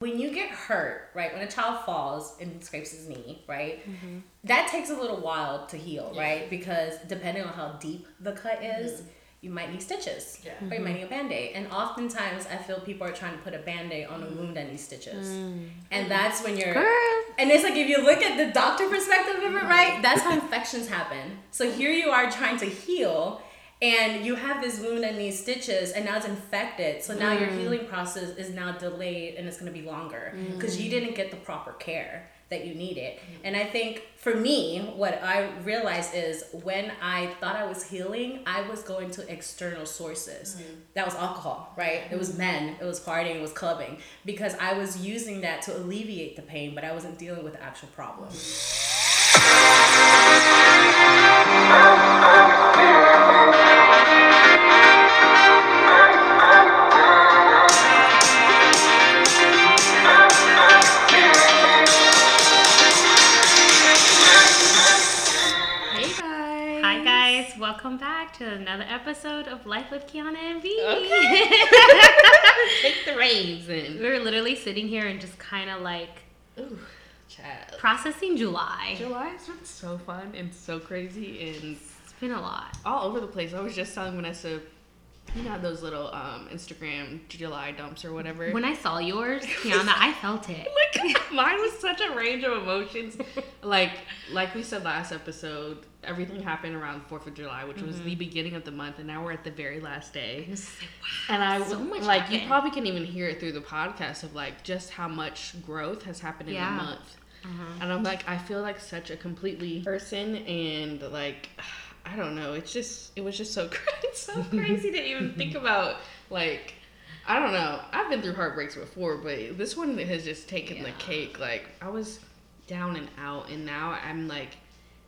when you get hurt, right, when a child falls and scrapes his knee, right, Mm-hmm. that takes a little while to heal, right? Because depending on how deep the cut is, mm-hmm. you might need stitches, Yeah. or you might mm-hmm. need a band aid. And oftentimes, I feel people are trying to put a band aid on a mm. wound that needs stitches. Mm. And that's when you're. Girl. And it's like if you look at the doctor perspective of it, right? That's how infections happen. So here you are trying to heal, and you have this wound and these stitches, and now it's infected. So now your mm. healing process is now delayed, and it's going to be longer mm. because you didn't get the proper care that you needed. Mm. And I think for me, what I realized is when I thought I was healing, I was going to external sources. That was alcohol, right? It was men, it was partying, it was clubbing, because I was using that to alleviate the pain, but I wasn't dealing with the actual problem. Hey guys. Hi guys, welcome back to another episode of Life with Kiana and V. Take the reins in. we were literally sitting here and just kind of like Ooh, child. processing July. July has been so fun and so crazy and It's been a lot. all over the place. I was just telling Vanessa, you know those little um, Instagram July dumps or whatever. When I saw yours, Kiana, I felt it. like mine was such a range of emotions. like like we said last episode, everything happened around Fourth of July, which was the beginning of the month, and now we're at the very last day. It was like, wow, And I so much like you probably can even hear it through the podcast of like just how much growth has happened in Yeah. a month. And I'm like, I feel like such a completely person, and like, I don't know. It's just, it was just so cra- it's so crazy to even think about. Like, I don't know. I've been through heartbreaks before, but this one has just taken the cake. Like, I was down and out, and now I'm like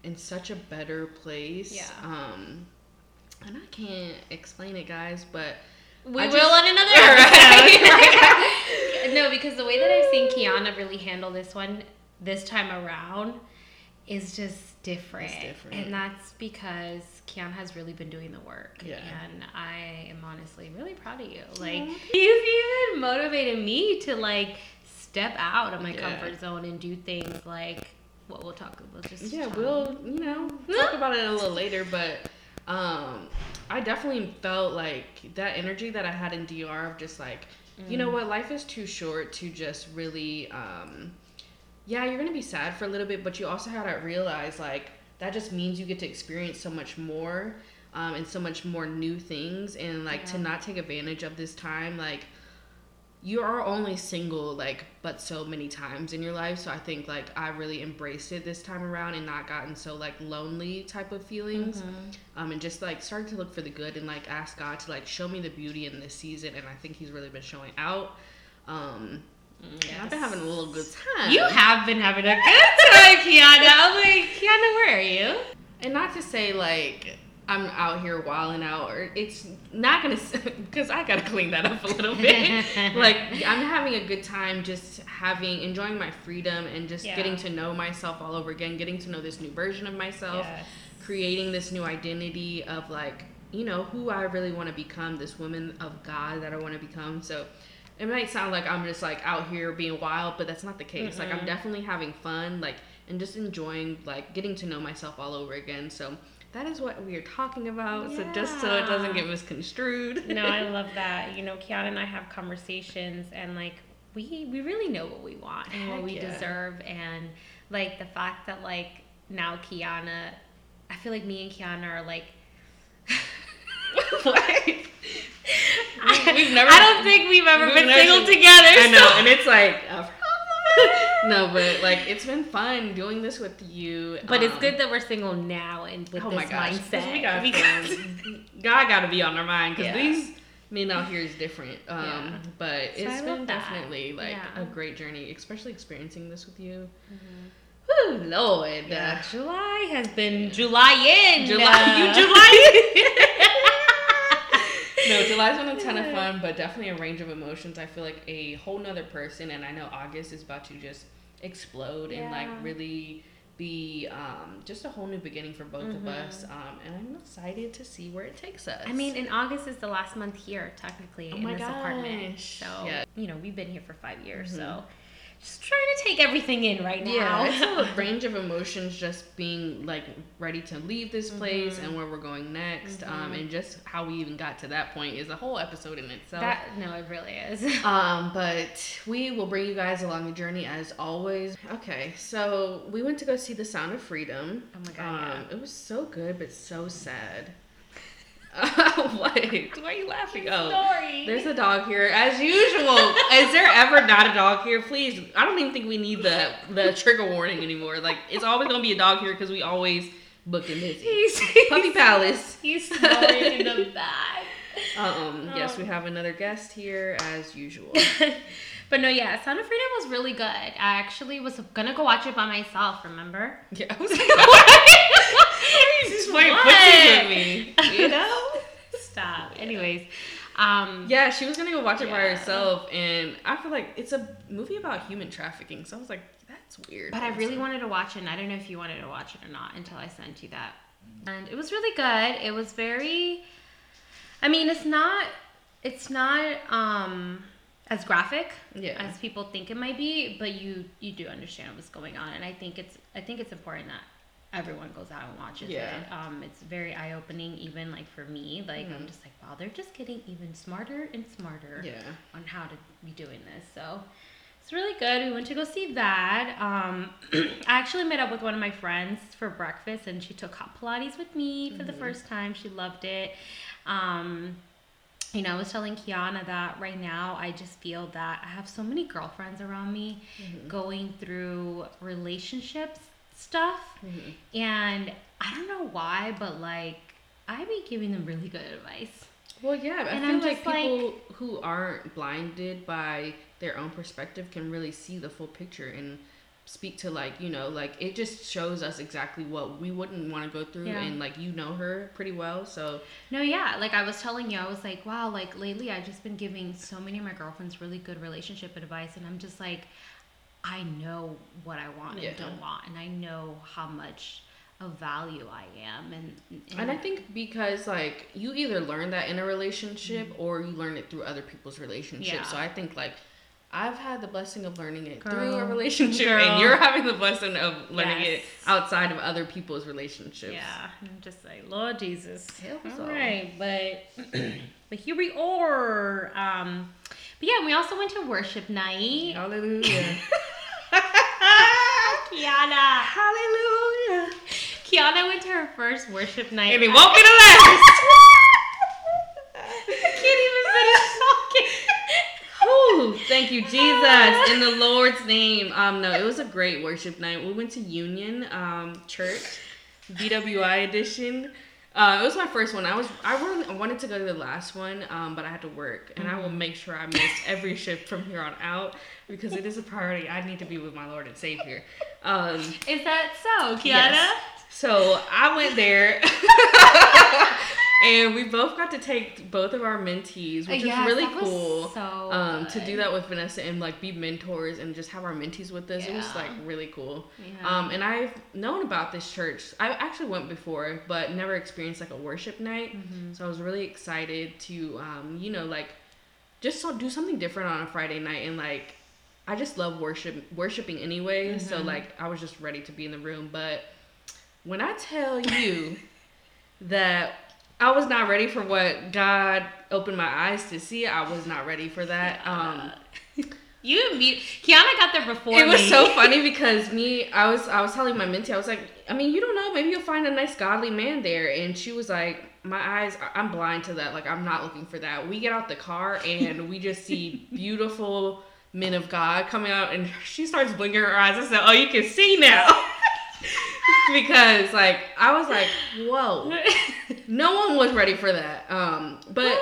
in such a better place. Yeah. Um, and I can't explain it, guys, but we I will just- on another episode. no, because the way that I've seen Kiana really handle this one this time around is just different. It's different. And that's because Kiana has really been doing the work. Yeah. And I am honestly really proud of you. Like you've even motivated me to like step out of my Yeah. comfort zone and do things like what we'll talk about. Just Yeah, talk- we'll you know talk about it a little later, but um, I definitely felt like that energy that I had in DR of just like, you know what, life is too short to just really, um, yeah, you're gonna be sad for a little bit, but you also had to realize like that just means you get to experience so much more. Um, and so much more new things and like to not take advantage of this time like you are only single like but so many times in your life so i think like i really embraced it this time around and not gotten so like lonely type of feelings um and just like started to look for the good and like ask god to like show me the beauty in this season and i think he's really been showing out um and i've been having a little good time You have been having a good time, Kiana. I'm like, Kiana, where are you? and not to say like I'm out here wilding out, or it's not gonna because I gotta clean that up a little bit. like I'm having a good time, just having enjoying my freedom and just Yeah. getting to know myself all over again, getting to know this new version of myself, Yes. creating this new identity of like you know who I really want to become, this woman of God that I want to become. So. It might sound like I'm just like out here being wild, but that's not the case. Like I'm definitely having fun, like and just enjoying like getting to know myself all over again. So that is what we are talking about. So just so it doesn't get misconstrued. No, I love that. You know, Kiana and I have conversations, and like we we really know what we want and what Heck we yeah. deserve, and like the fact that like now Kiana, I feel like me and Kiana are like like. What? we've never- I don't think we've ever we've been single together. I know, so- and it's like problem. no, but like it's been fun doing this with you. But it's um, good that we're single now and with oh this gosh, mindset. we got because- God got to be on our mind because Yeah. these men out here is different. Um, Yeah. but So I it's love been definitely like Yeah. a great journey, especially experiencing this with you. Mm-hmm. Woo, Lord, Yeah, uh, July has been July in. July, you Uh, July. No, July's been a ton of fun, but definitely a range of emotions. I feel like a whole nother person, and I know August is about to just explode and like really be um, just a whole new beginning for both of us. Um, and I'm excited to see where it takes us. Mm-hmm. I mean, in August is the last month here, technically, Oh in this apartment. So, Yeah. you know, we've been here for five years, Mhm. so just trying to take everything in right now. yeah, it's a range of emotions just being like ready to leave this place Mm-hmm. and where we're going next. Um, and just how we even got to that point is a whole episode in itself. that no, it really is. Um, but we will bring you guys along the journey as always. Okay, so we went to go see The Sound of Freedom. Oh my God, yeah. Um, It was so good, but so sad. what? Why are you laughing? Oh, Story. there's a dog here as usual. Is there ever not a dog here? Please, I don't even think we need the the trigger warning anymore. Like it's always gonna be a dog here because we always booked and busy. He's, Puppy Palace. he's snoring in the back. Um, yes, we have another guest here as usual. but no, yeah, Sound of Freedom was really good. I actually was gonna go watch it by myself. Remember? Yeah, I was like, what? She's playing What? with me. You know? Stop. Anyways, um, Yeah, she was gonna go watch it by herself, and I feel like it's a movie about human trafficking. So I was like, that's weird. But I really wanted to watch it, and I don't know if you wanted to watch it or not until I sent you that. And it was really good. It was very I mean, it's not it's not um as graphic Yeah. as people think it might be, but you you do understand what's going on and I think it's I think it's important that everyone goes out and watches Yeah. it. Um it's very eye-opening even like for me. Like I'm Mhm. just like, wow, they're just getting even smarter and smarter Yeah. on how to be doing this. So it's really good. We went to go see that. Um, I actually met up with one of my friends for breakfast, and she took hot Pilates with me for the first time. She loved it. Um, you know, I was telling Kiana that right now I just feel that I have so many girlfriends around me going through relationships stuff, Mhm. and I don't know why, but like I be giving them really good advice. Well, yeah, I And feel like just like- people who aren't blinded by their own perspective can really see the full picture and speak to like you know like it just shows us exactly what we wouldn't want to go through Yeah. and like you know her pretty well so No, yeah, like I was telling you, I was like, wow, like lately I've just been giving so many of my girlfriends really good relationship advice, and I'm just like, I know what I want Yeah. and don't want, and I know how much of value I am, and and i think because like you either learn that in a relationship or you learn it through other people's relationships Mm-hmm. Yeah. so i think like I've had the blessing of learning it through a relationship, Girl. and you're having the blessing of learning it outside of other people's relationships. yeah, I'm just like, Lord Jesus, Help us all all. right, but but here we are. Um, but yeah, we also went to worship night. Hallelujah. Kiana, Hallelujah. Kiana went to her first worship night. And it won't be the last. I can't even finish talking. Ooh, thank you, Jesus, in the Lord's name. Um, no, it was a great worship night. We went to Union um, Church, BWI edition. Uh, it was my first one. I was I really wanted to go to the last one, um, but I had to work, and I will make sure I miss every shift from here on out because it is a priority. I need to be with my Lord and Savior. Um, Is that so, Kiana? Yes. So I went there, and we both got to take both of our mentees, which Yes, was really that was cool. so um, to do that with Vanessa and like be mentors and just have our mentees with us. It was like really cool. Yeah. Um, and I've known about this church. I actually went before, but never experienced like a worship night. Mm-hmm. So I was really excited to, um, you know, like just so, do something different on a Friday night and like I just love worship worshiping anyway. So Mm-hmm. like I was just ready to be in the room. But when I tell you that I was not ready for what God opened my eyes to see, I was not ready for that. Um, You and me, Kiana got there before it was so funny because me, I was, I was telling my mentee, I was like, I mean, you don't know, maybe you'll find a nice godly man there, and she was like, my eyes, I'm blind to that. Like, I'm not looking for that. We get out the car and we just see beautiful men of God coming out, and she starts blinking her eyes. I said, Oh, you can see now. because like I was like, whoa, no one was ready for that. Um, but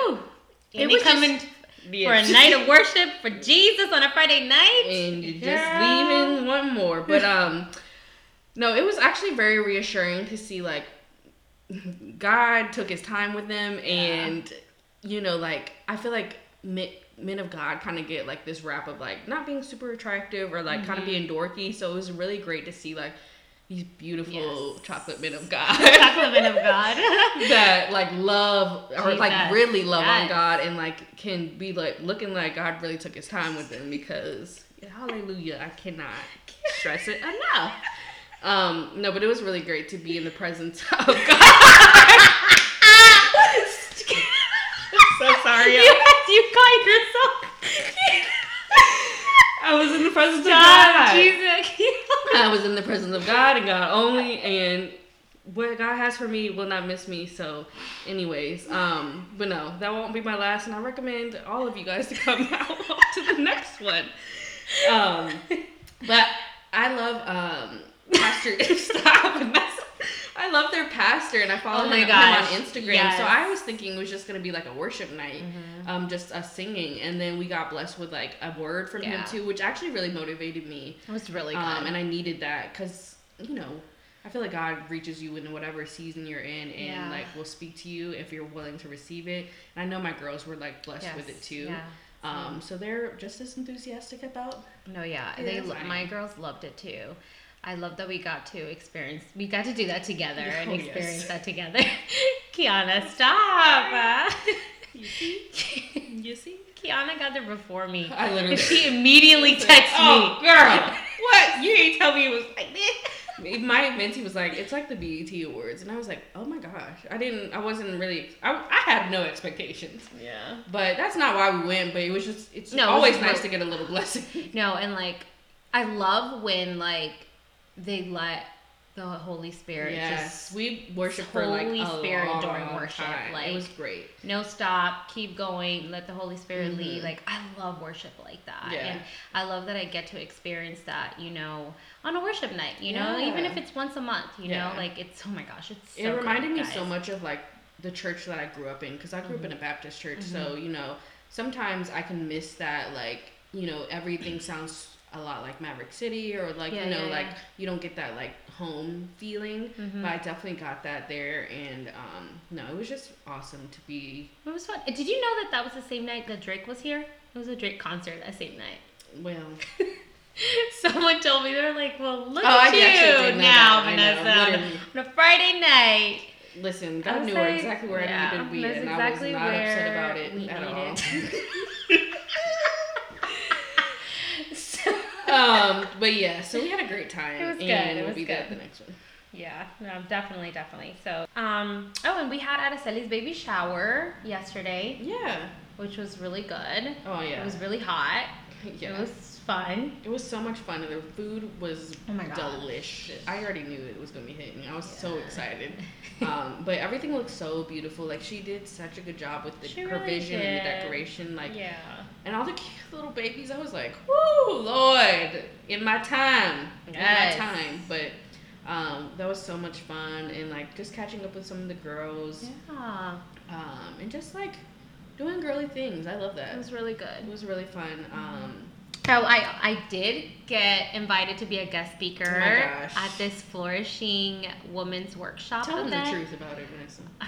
it was coming just- for yeah. a night of worship for Jesus on a Friday night. and just Girl. leaving one more. But um, no, it was actually very reassuring to see like God took His time with them, and you know, like I feel like men, men of God kind of get like this rap of like not being super attractive or like kind of being dorky. So it was really great to see like. These beautiful Yes. chocolate men of God Chocolate men of God. that like love or like really love on God and like can be like looking like God really took his time with them because hallelujah, I cannot stress it enough. Um, no, but it was really great to be in the presence of God. so sorry. you, you caught yourself. I was in the presence of God. Jesus. I was in the presence of God and God only, and what God has for me will not miss me. So, anyways, um, but no, that won't be my last, and I recommend all of you guys to come out to the next one. Um, but I love um, Pastor. Stop. I love their pastor, and I follow Oh my him, him on Instagram. yes. So I was thinking it was just gonna be like a worship night, um, just us singing, and then we got blessed with like a word from him too, which actually really motivated me. It was really good. Um, and I needed that because you know I feel like God reaches you in whatever season you're in, and Yeah. like will speak to you if you're willing to receive it. And I know my girls were like blessed with it too. yeah. Um, so they're just as enthusiastic about. No, yeah, Yeah, they my girls loved it too. I love that we got to experience. We got to do that together oh, and Oh, yes. experience that together. Kiana, stop! You see, you see. Kiana got there before me. I literally. She immediately texted oh, me. girl, what? You didn't tell me it was like this. My mentee was like, it's like the BET Awards, and I was like, oh my gosh, I didn't, I wasn't really, I, I had no expectations. Yeah. But that's not why we went. But it was just it's No, always was nice real- to get a little blessing. No, and like, I love when like they let the Holy Spirit yes, just we worship for like Holy Spirit long during worship, time. like- it was great. no stop, keep going, let the Holy Spirit Mhm. lead. Like I love worship like that. Yeah. And I love that I get to experience that, you know, on a worship night, you know, even if it's once a month, you Yeah. know, like it's oh my gosh, it's so it reminded me guys. so much of like the church that I grew up in because I grew up in a Baptist church. So you know, sometimes I can miss that. Like you know, everything sounds a lot like Maverick City or like Yeah, you know, yeah, like yeah. you don't get that like home feeling. Mhm. But I definitely got that there, and um, no, it was just awesome to be. It was fun. Did you know that that was the same night that Drake was here? It was a Drake concert that same night. Well, Someone told me they were like, "Well, look Oh, at actually you now. I Vanessa, on a- literally. on a Friday night." Listen, I God knew like, exactly where I needed to be, and exactly I was not upset about it at all. So- um, but yeah, so we had a great time, It was good, and it we'll be good. the next one. Yeah, no, definitely, definitely. So, um, oh, and we had Araceli's baby shower yesterday, Yeah. which was really good. Oh yeah. It was really hot. yeah. It was fun. It was so much fun, and the food was Oh my delish. I already knew it was gonna be hitting. I was so excited. um, but everything looked so beautiful. Like she did such a good job with the She really provision and the decoration. Like yeah. And all the cute little babies. I was like, whoo, Lord, in my time, Yes. in my time. But um, that was so much fun, and like just catching up with some of the girls, Yeah. um, and just like doing girly things. I love that. It was really good. It was really fun. Um, So I I did get invited to be a guest speaker Oh at this flourishing women's workshop tell them the truth about it, Vanessa.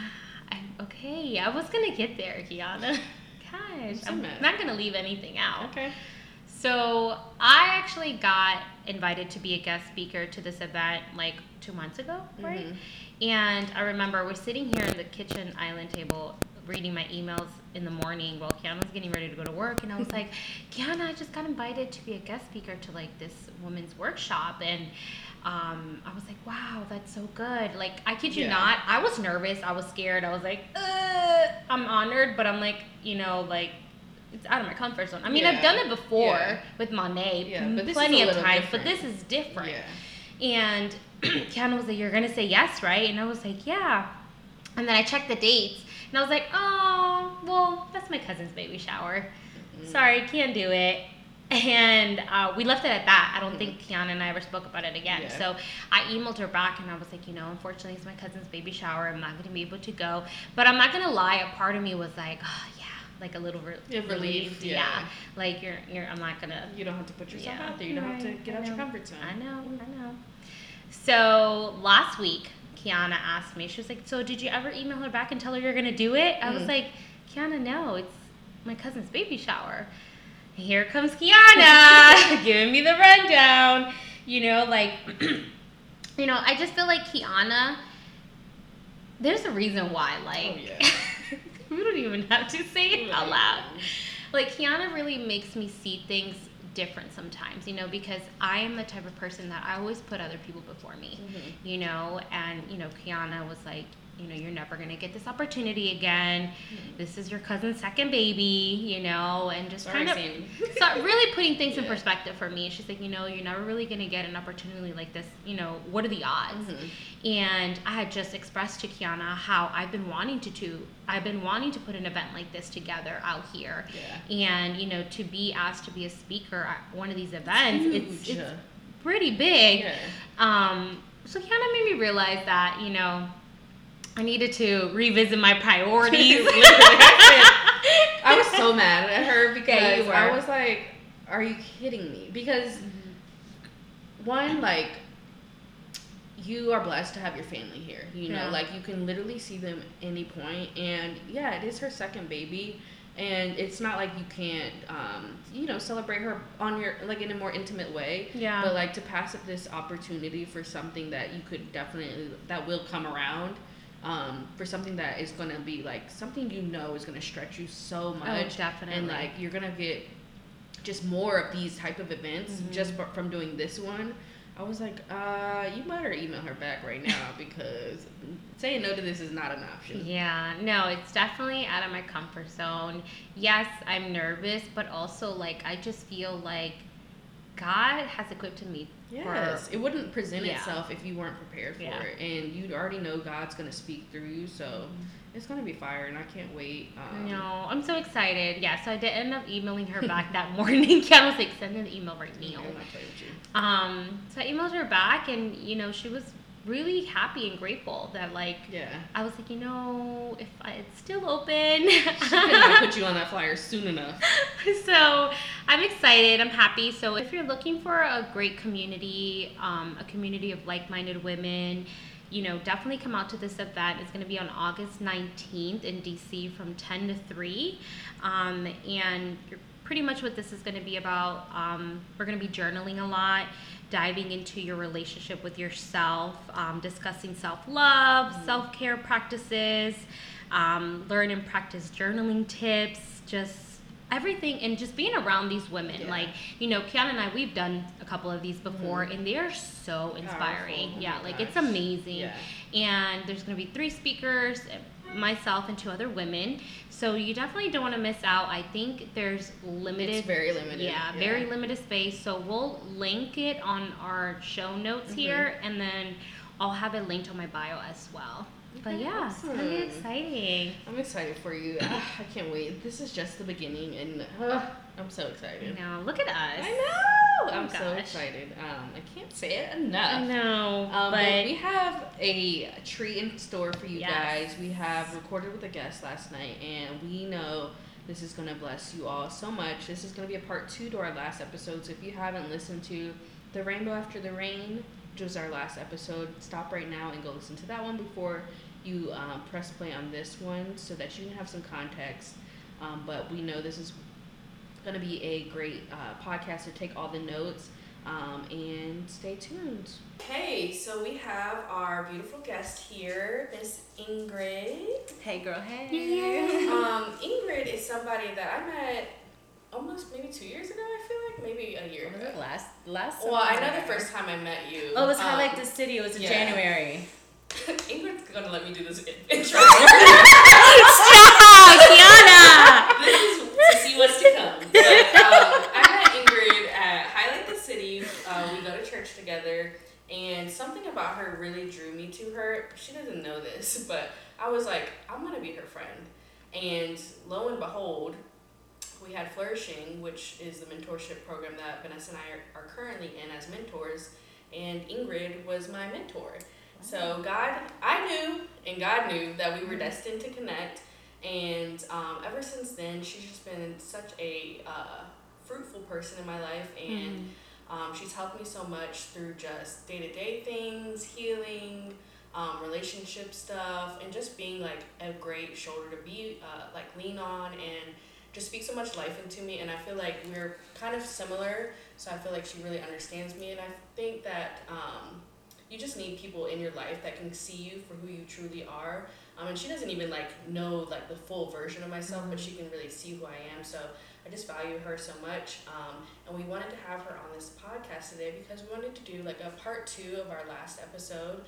I, okay, I was gonna get there, Kiana. Gosh, I'm not gonna leave anything out. Okay. So I actually got invited to be a guest speaker to this event like two months ago, right? Mhm. And I remember we're sitting here in the kitchen island table reading my emails in the morning while Kiana was getting ready to go to work, and I was like, Kiana, I just got invited to be a guest speaker to like this women's workshop, and um, I was like, wow, that's so good. Like, I kid you Yeah. not, I was nervous, I was scared, I was like, uh, I'm honored, but I'm like, you know, like. It's out of my comfort zone. I mean, I've done it before Yeah. with Monet, Yeah, m- but this is plenty of times, but this is different. Yeah. And Kiana was like, You're going to say yes, right? And I was like, Yeah. And then I checked the dates and I was like, Oh, well, that's my cousin's baby shower. Sorry, can't do it. And uh, we left it at that. I don't think Kiana and I ever spoke about it again. Yeah. So I emailed her back and I was like, you know, unfortunately, it's my cousin's baby shower. I'm not going to be able to go. But I'm not going to lie. A part of me was like, oh, yeah, like a little re- Yeah, relief, yeah. Like, you're, you're, I'm not going to You don't have to put yourself Yeah, out there. You don't have to get I out your comfort zone. I know, I know. So last week, Kiana asked me, she was like, So did you ever email her back and tell her you're going to do it? I was Mm. like, Kiana, no, it's my cousin's baby shower. Here comes Kiana giving me the rundown. You know, like, you know, I just feel like Kiana. There's a reason why, like, Oh, yeah. we don't even have to say it out loud. Like, Kiana really makes me see things different sometimes, you know, because I am the type of person that I always put other people before me, Mm-hmm. you know, and, you know, Kiana was like, you know, you're never gonna get this opportunity again. Mm-hmm. This is your cousin's second baby, you know, and just Sorry, kind of so really putting things in perspective for me. She's like, you know, you're never really gonna get an opportunity like this. You know, what are the odds? Mm-hmm. And I had just expressed to Kiana how I've been wanting to do. I've been wanting to put an event like this together out here. Yeah. And you know, to be asked to be a speaker at one of these events, it's, Huge. it's pretty big. Yeah. Um, so Kiana made me realize that you know. I needed to revisit my priorities. I was so mad at her because Yeah, I was like, "Are you kidding me?" Because one, like, you are blessed to have your family here. You know, Yeah. like you can literally see them any point, and yeah, it is her second baby. And it's not like you can't, um, you know, celebrate her on your like in a more intimate way. Yeah. But like to pass up this opportunity for something that you could definitely that will come around, um, for something that is gonna be like something you know is gonna stretch you so much. Oh, definitely. And like you're gonna get just more of these type of events Mm-hmm. just fr- from doing this one. I was like, uh, you better email her back right now because saying no to this is not an option. Yeah, no, it's definitely out of my comfort zone. Yes, I'm nervous, but also like I just feel like God has equipped me Yes, it wouldn't present Yeah. itself if you weren't prepared for Yeah. it, and you already know God's gonna speak through you, so it's gonna be fire, and I can't wait. Um, No, I'm so excited. Yeah, so I did end up emailing her back that morning. Kiana was like, send an email right now. not playing with you. Um, so I emailed her back, and you know she was really happy and grateful that like Yeah, I was like, you know, if I, it's still open. she could not put you on that flyer soon enough. so I'm excited. I'm happy. So if you're looking for a great community, um, a community of like-minded women, you know, definitely come out to this event. It's going to be on August 19th in DC from 10 to 3. Um, and you're pretty much what this is going to be about. Um, we're going to be journaling a lot, diving into your relationship with yourself, um, discussing self love, self care practices, um, learn and practice journaling tips, just everything and just being around these women Yeah. like you know kiana and i we've done a couple of these before and they are so inspiring Powerful. Oh yeah like it's amazing Yeah. and there's going to be three speakers myself and two other women so you definitely don't want to miss out i think there's limited It's very limited. yeah, very limited space. So we'll link it on our show notes Mm-hmm. here, and then I'll have it linked on my bio as well. But yeah, it's gonna be exciting. I'm excited for you. I can't wait. This is just the beginning, and uh, I'm so excited. Now look at us. I know. Oh I'm so excited. Um, I can't say it enough. I know, Um, but, but we have a treat in store for you Yes. guys. We have recorded with a guest last night, and we know this is going to bless you all so much. This is going to be a part two to our last episode. So if you haven't listened to The Rainbow After the Rain, which was our last episode, stop right now and go listen to that one before you um, press play on this one so that you can have some context. Um, but we know this is going to be a great uh, podcast to take all the notes um, and stay tuned. Hey, so we have our beautiful guest here, Miss Ingrid. Hey, girl. Hey. Um, Ingrid is somebody that I met almost maybe two years ago. I feel like maybe a year ago. it last last? Well, I summer? know the first time I met you. Oh, it was um, Highlight the City. It was in yeah. January. Ingrid's gonna let me do this intro. Stop, Kiana. this is to see what's to come. But, um, I met Ingrid at Highlight the City. Uh, we go to church together, and something about her really drew me to her. She doesn't know this, but I was like, I'm gonna be her friend. And lo and behold, we had Flourishing, which is the mentorship program that Vanessa and I are, are currently in as mentors, and Ingrid was my mentor. So God, I knew, and God knew that we were destined to connect. And um, ever since then, she's just been such a uh, fruitful person in my life, and um, she's helped me so much through just day to day things, healing, um, relationship stuff, and just being like a great shoulder to be uh, like lean on and just speak so much life into me. And I feel like we're kind of similar, so I feel like she really understands me, and I think that. Um, you just need people in your life that can see you for who you truly are. Um, and she doesn't even like know like the full version of myself, mm-hmm. but she can really see who I am. So I just value her so much. Um, and we wanted to have her on this podcast today because we wanted to do like a part two of our last episode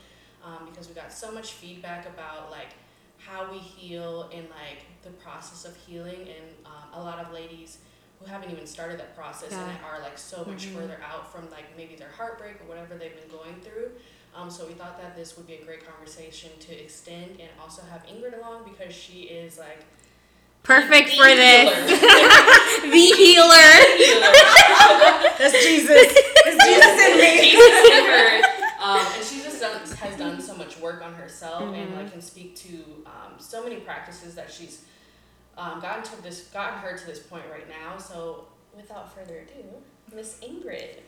um, because we got so much feedback about like how we heal and like the process of healing and uh, a lot of ladies who haven't even started that process yeah. and are like so much mm-hmm. further out from like maybe their heartbreak or whatever they've been going through. Um, so we thought that this would be a great conversation to extend and also have Ingrid along because she is like perfect for this. the healer. That's Jesus. It's Jesus in me. Jesus in her. Um, and she just done, has done so much work on herself mm-hmm. and like can speak to um, so many practices that she's um, gotten to this, gotten her to this point right now. So without further ado, Miss Ingrid.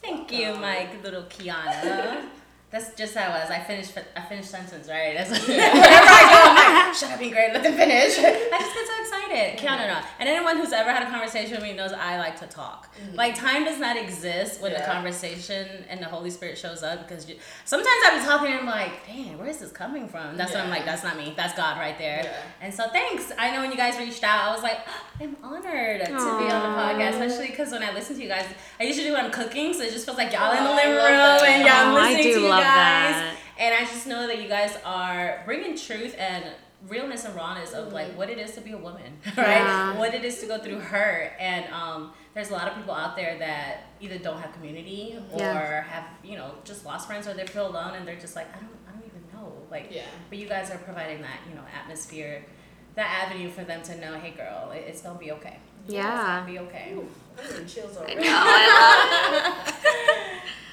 Thank Welcome. you, my little Kiana. That's just how it was. I finished. I finished sentence right. That's whenever I go, I'm like, shut up, Ingrid, let them finish. I just get so excited. Kiana, no. And anyone who's ever had a conversation with me knows I like to talk. Mm-hmm. Like time does not exist when yeah. a conversation and the Holy Spirit shows up because you, sometimes I be talking and I'm like, dang, where is this coming from? That's yeah. what I'm like. That's not me. That's God right there. Yeah. And so thanks. I know when you guys reached out, I was like, oh, I'm honored Aww. to be on the podcast, especially because when I listen to you guys, I usually do when I'm cooking, so it just feels like y'all oh, in the living room and y'all oh, listening to you guys. That. And I just know that you guys are bringing truth and realness and rawness of like what it is to be a woman, right? Yeah. What it is to go through hurt. And um, there's a lot of people out there that either don't have community or yeah. have, you know, just lost friends or they feel alone and they're just like, I don't, I don't even know. Like, yeah. but you guys are providing that, you know, atmosphere, that avenue for them to know, hey girl, it's gonna be okay. Yeah. It's gonna be okay. Ooh, chills already. I know.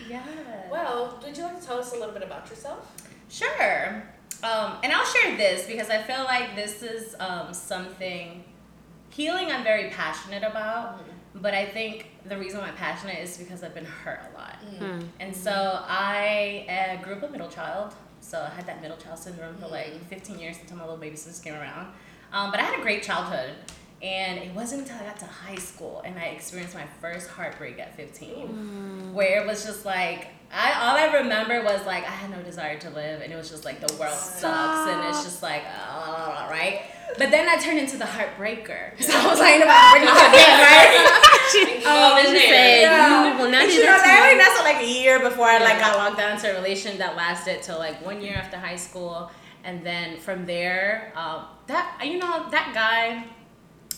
Yeah. Well, would you like to tell us a little bit about yourself? Sure. Um, and I'll share this because I feel like this is um, something healing I'm very passionate about. Mm-hmm. But I think the reason why I'm passionate is because I've been hurt a lot. Mm-hmm. And so I uh, grew up a middle child. So I had that middle child syndrome for like mm-hmm. 15 years until my little baby sister came around. Um, but I had a great childhood. And it wasn't until I got to high school and I experienced my first heartbreak at 15, mm. where it was just like, I all I remember was like I had no desire to live, and it was just like the world sucks, and it's just like, uh, right? But then I turned into the heartbreaker. So I was like, about to bring up again, right? oh, said, yeah. well, not you know, that, that's like a year before I like got locked down into a relation that lasted till like one year after high school, and then from there, um, that you know that guy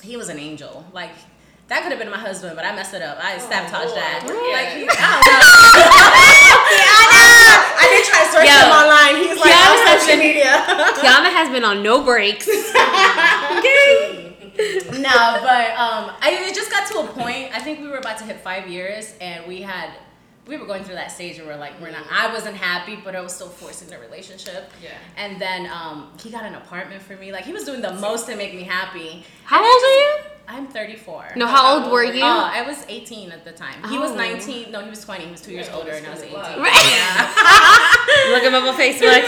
he was an angel. Like that could have been my husband, but I messed it up. I oh, sabotaged oh, that. Really? Like I don't know. I did try to search Yo, him online. He's like on social media. Kiana has been on no breaks. okay. no, but um, I it just got to a point. I think we were about to hit five years, and we had we were going through that stage where like we're not I wasn't happy but I was still forcing the relationship. Yeah. And then um he got an apartment for me. Like he was doing the most to make me happy. How old are you? I'm 34. No, how old were you? Oh, I was 18 at the time. He was 19. No, he was 20. He was two years older, and I was 18. Right. Yeah. look him up on Facebook.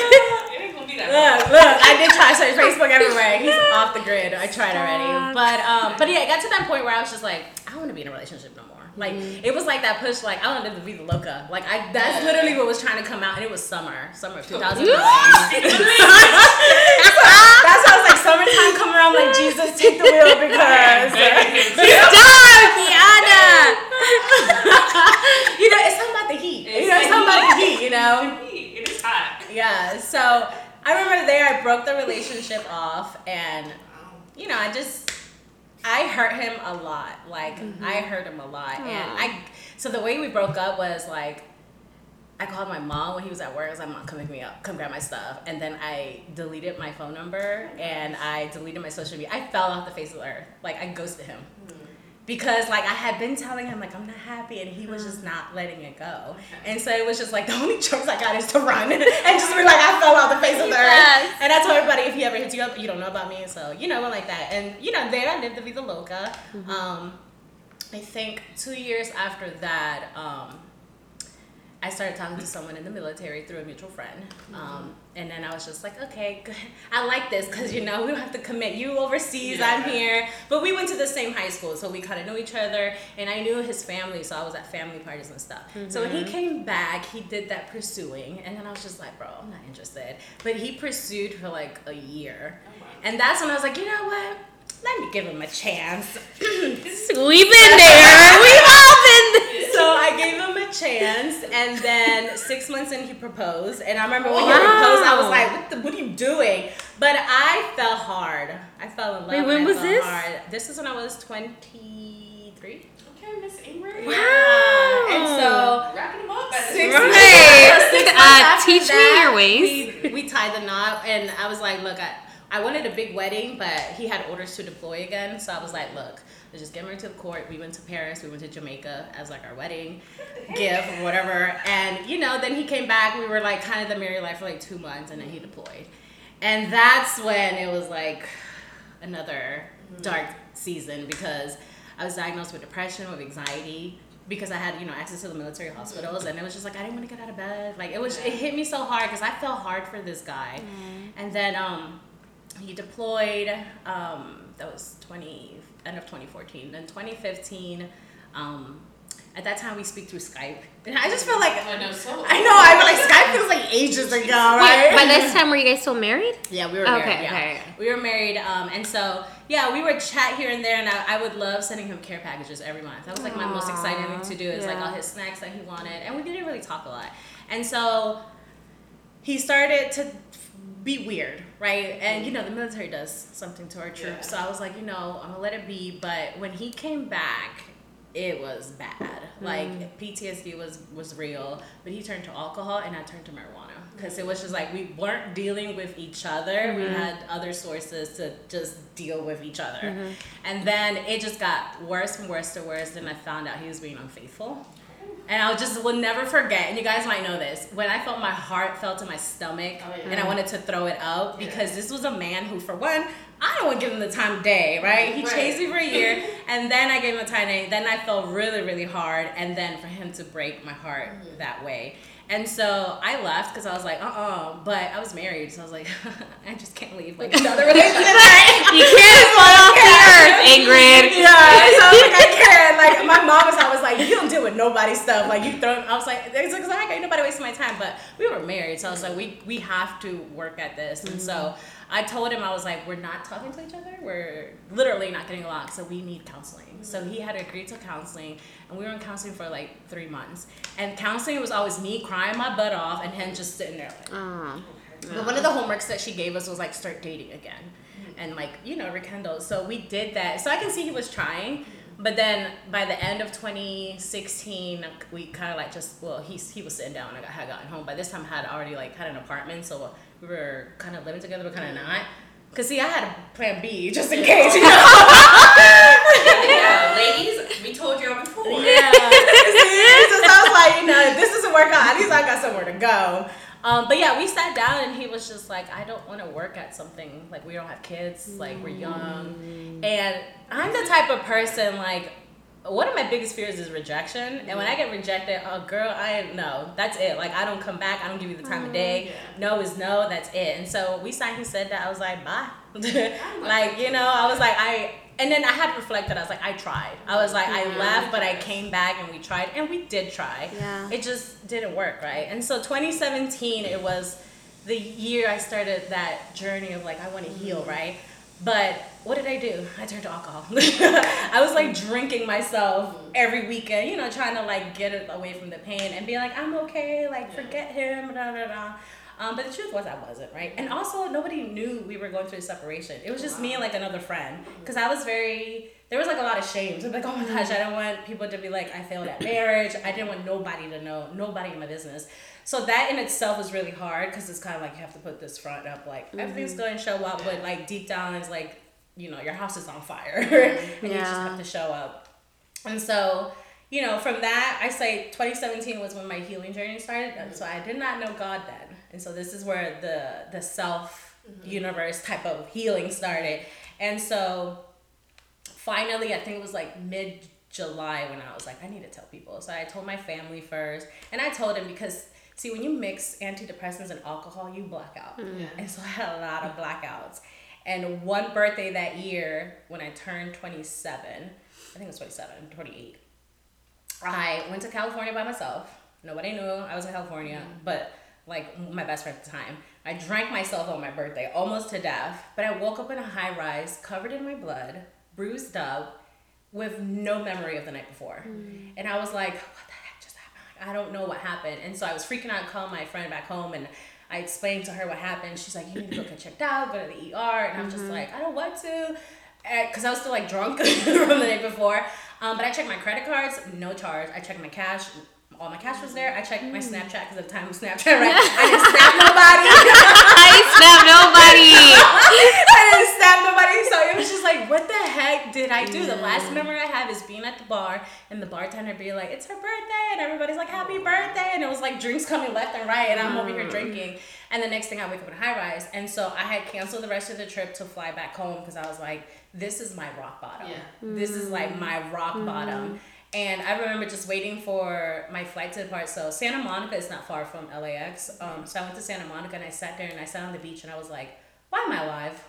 look, look, I did try to search Facebook everywhere. He's off the grid. I tried already, but um, but yeah, it got to that point where I was just like, I don't want to be in a relationship no more. Like mm-hmm. it was like that push. Like I wanted to be the loca. Like I that's literally what was trying to come out, and it was summer, summer of 2000. that's how I was like summertime coming around. Like Jesus, take the wheel because stop, Kiana. you know, it's something about the heat. It's you know, it's something about the heat. You know, it is hot. Yeah. So I remember there, I broke the relationship off, and you know, I just I hurt him a lot. Like mm-hmm. I hurt him a lot, Aww. and I. So the way we broke up was like, I called my mom when he was at work. I was like, "Mom, come pick me up. Come grab my stuff." And then I deleted my phone number and I deleted my social media. I fell off the face of the earth. Like I ghosted him. Mm-hmm because like I had been telling him like I'm not happy and he was just not letting it go. And so it was just like the only choice I got is to run and just be like I fell off the face of the yes. earth. And I told everybody if he ever hits you up, you don't know about me. So you know, like that. And you know, there I lived to be the loca. Mm-hmm. Um, I think two years after that, um, I started talking to someone in the military through a mutual friend. Um, and then I was just like, okay, good. I like this because, you know, we don't have to commit. You overseas, I'm here. But we went to the same high school, so we kind of knew each other. And I knew his family, so I was at family parties and stuff. So when he came back, he did that pursuing. And then I was just like, bro, I'm not interested. But he pursued for like a year. And that's when I was like, you know what? Let me give him a chance. We've been there. We've all been there. So I gave him a chance, and then six months in, he proposed. And I remember when he proposed, I was like, "What, the, what are you doing?" But I fell hard. I fell in love. Wait, when I was this? Hard. This is when I was twenty three. Okay, Miss Ingrid. Wow. And so Wrapping them up. At six this months, Right. six Uh, months after teach me your ways. We, we tied the knot, and I was like, "Look, I." I wanted a big wedding, but he had orders to deploy again. So I was like, look, let's just get married to the court. We went to Paris, we went to Jamaica as like our wedding gift or whatever. And, you know, then he came back. We were like kind of the married life for like two months, and then he deployed. And that's when it was like another dark season because I was diagnosed with depression, with anxiety, because I had you know access to the military hospitals, and it was just like I didn't want to get out of bed. Like it was, it hit me so hard because I felt hard for this guy, and then um, he deployed. Um, that was twenty end of twenty fourteen. Then twenty fifteen. Um, at that time, we speak through Skype, and I just feel like I know so. I know I like Skype feels like ages ago, right? Wait, by this time, were you guys still married? Yeah, we were Okay, married. Yeah. okay. We were married, um, and so yeah, we would chat here and there, and I, I would love sending him care packages every month. That was like my most exciting thing to do. Is like yeah. all his snacks that he wanted, and we didn't really talk a lot. And so he started to be weird, right? And you know, the military does something to our troops. So I was like, you know, I'm gonna let it be. But when he came back, it was bad. Mm. Like PTSD was was real. But he turned to alcohol, and I turned to marijuana because it was just like we weren't dealing with each other. We mm-hmm. had other sources to just deal with each other. Mm-hmm. And then it just got worse and worse to worse. Then I found out he was being unfaithful. And I just will never forget, and you guys might know this, when I felt my heart fell to my stomach Oh, yeah. and I wanted to throw it out because this was a man who, for one, I don't want to give him the time of day, right? He Right. chased me for a year, and then I gave him a time of day. Then I felt really, really hard, and then for him to break my heart Mm-hmm. that way. And so I left because I was like, uh uh But I was married, so I was like, I just can't leave like another relationship. You can't off Ingrid. Yeah, so I was like, I can't. Like, my mom was always like, you don't deal with nobody's stuff. Like, you throw. I was like, it's like, I ain't nobody wasting my time. But we were married, so I was like, we we have to work at this. And so I told him, I was like, we're not talking to each other. We're literally not getting along. So we need counseling. So he had agreed to counseling, and we were in counseling for like three months. And counseling was always me crying my butt off, and him just sitting there like. But one of the homeworks that she gave us was like start dating again and like, you know, rekindle. So we did that. So I can see he was trying. But then by the end of 2016, we kind of like just, well, he's, he was sitting down. I got, had gotten home. By this time, I had already like had an apartment. So we were kind of living together, but kind of not. Because see, I had a plan B just in case, you know? yeah, ladies, we told y'all before. Yeah. See? so I was like, you know, if this doesn't work out, at least I got somewhere to go. Um, but yeah, we sat down and he was just like, I don't want to work at something like we don't have kids, like we're young, and I'm the type of person like. One of my biggest fears is rejection, and when I get rejected, oh girl, I no, that's it. Like I don't come back. I don't give you the time of day. No is no. That's it. And so we signed. He said that. I was like, bye. like you know, I was like, I. And then I had reflected. I was like, I tried. I was like, I left, but I came back and we tried, and we did try. Yeah. It just didn't work, right? And so 2017, it was the year I started that journey of like I want to mm-hmm. heal, right? But what did I do? I turned to alcohol. I was like drinking myself mm-hmm. every weekend, you know, trying to like get it away from the pain and be like, I'm okay, like forget him, da da da. Um, but the truth was I wasn't, right? And also nobody knew we were going through a separation. It was just me and like another friend. Mm-hmm. Cause I was very there was like a lot of shame. So like, oh my gosh, I don't want people to be like, I failed at marriage. I didn't want nobody to know, nobody in my business. So that in itself is really hard because it's kind of like you have to put this front up, like mm-hmm. everything's going to show up, but like deep down is like, you know, your house is on fire mm-hmm. and you just have to show up. And so, you know, from that, I say 2017 was when my healing journey started. And So I did not know God then. And so this is where the the self mm-hmm. universe type of healing started. And so finally, I think it was like mid July when I was like, I need to tell people. So I told my family first, and I told them because see, when you mix antidepressants and alcohol, you black out, mm. and so I had a lot of blackouts. And one birthday that year, when I turned 27, I think it was 27, 28, I went to California by myself. Nobody knew I was in California, mm-hmm. but like my best friend at the time. I drank myself on my birthday, almost to death. But I woke up in a high rise, covered in my blood, bruised up, with no memory of the night before. And I was like, what the heck just happened? Like, I don't know what happened. And so I was freaking out, calling my friend back home, and I explained to her what happened. She's like, you need to go get checked out, go to the ER. And I'm just like, I don't want to. Because I was still like drunk from the night before. Um, but I checked my credit cards, no charge. I checked my cash, all my cash was there. I checked my mm. Snapchat because at the time was Snapchat, right? I didn't snap nobody. I snap nobody. I didn't snap nobody. So it was just like, what the heck did I do? The last memory I have is being at the bar and the bartender being like, it's her birthday. And everybody's like, happy birthday. And it was like drinks coming left and right. And I'm over here mm. drinking. And the next thing I wake up in high rise. And so I had canceled the rest of the trip to fly back home because I was like, this is my rock bottom. Yeah. This is like my rock mm. bottom. And I remember just waiting for my flight to depart. So Santa Monica is not far from LAX. Um, so I went to Santa Monica and I sat there and I sat on the beach and I was like, why am I alive?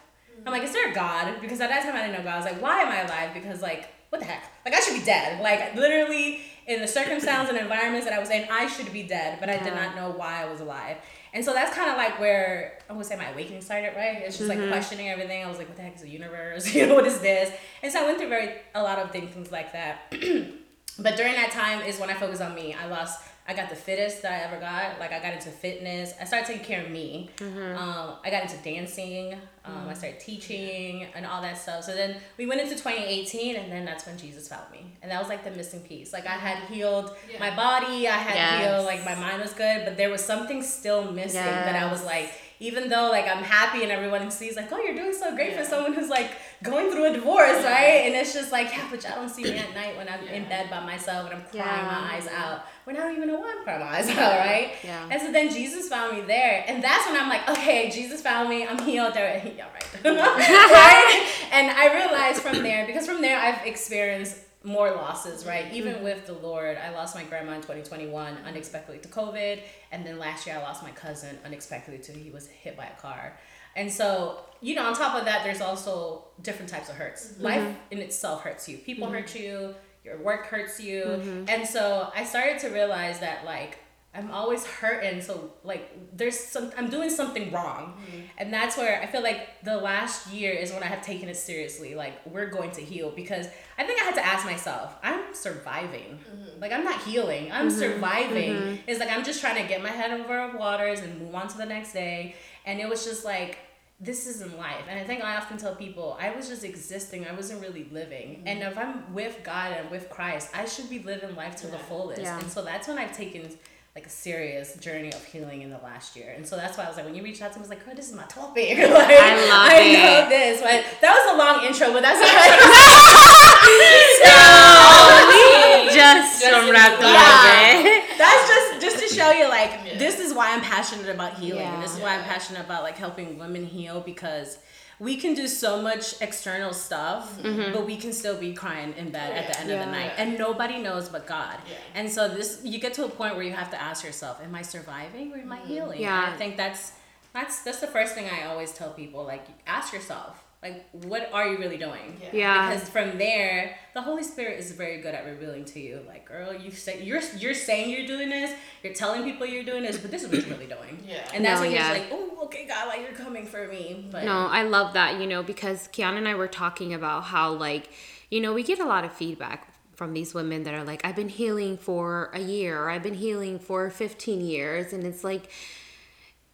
I'm like, is there a God? Because at that time I didn't know God. I was like, why am I alive? Because like, what the heck? Like I should be dead. Like literally in the circumstances and environments that I was in, I should be dead, but I did not know why I was alive. And so that's kind of like where I would say my awakening started, right? It's just like questioning everything. I was like, what the heck is the universe? You know, what is this? And so I went through very a lot of things, things like that. but during that time is when I focused on me. I lost. I got the fittest that I ever got. Like I got into fitness. I started taking care of me. Um, I got into dancing. Um, I started teaching and all that stuff. So then we went into 2018, and then that's when Jesus found me, and that was like the missing piece. Like I had healed Yeah. my body. I had Yes. healed. Like my mind was good, but there was something still missing that I was like. Even though like I'm happy and everyone sees like, oh, you're doing so great for someone who's like going through a divorce, right? And it's just like, yeah, but y'all don't see me at night when I'm in bed by myself and I'm crying Yeah. my eyes out. When I don't even know why I'm crying my eyes out, right? Yeah. And so then Jesus found me there, and that's when I'm like, okay, Jesus found me. I'm healed. There, yeah, right, right. And I realized from there because from there I've experienced more losses, right? Mm-hmm. Even with the Lord, I lost my grandma in 2021 unexpectedly to COVID, and then last year I lost my cousin unexpectedly to he was hit by a car. And so, you know, on top of that, there's also different types of hurts. Mm-hmm. Life in itself hurts you. People mm-hmm. hurt you. Your work hurts you. And so I started to realize that like I'm always hurting. So like there's some I'm doing something wrong. Mm-hmm. And that's where I feel like the last year is when I have taken it seriously. Like we're going to heal because I think I had to ask myself, I'm surviving. Mm-hmm. Like I'm not healing. I'm mm-hmm. surviving. It's like I'm just trying to get my head over our waters and move on to the next day. And it was just like this isn't life. And I think I often tell people I was just existing. I wasn't really living. And if I'm with God and with Christ, I should be living life to the fullest. Yeah. And so that's when I've taken like a serious journey of healing in the last year. And so that's why I was like, when you reached out to me, I was like, girl, this is my topic. like, I love I it. know this. But that was a long intro, but that's okay. So just, Just unwrapped a Yeah. little that's just just to show you like Yeah. this is why I'm passionate about healing. Yeah. This is why I'm passionate about like helping women heal because we can do so much external stuff, mm-hmm. but we can still be crying in bed at the end of the night, and nobody knows but God. Yeah. And so this, you get to a point where you have to ask yourself, "Am I surviving or am I mm-hmm. healing?" Yeah. And I think that's that's that's the first thing I always tell people. Like, ask yourself, like, what are you really doing? Yeah. Yeah. Because from there, the Holy Spirit is very good at revealing to you, like, girl, you say you're you're saying you're doing this, you're telling people you're doing this, but this is what you're really doing. Yeah. And that's No, when yeah. you're just like, oh, okay, God, like you're coming for me. But No, I love that, you know, because Kiana and I were talking about how, like, you know, we get a lot of feedback from these women that are like, I've been healing for a year, or I've been healing for 15 years. And it's like,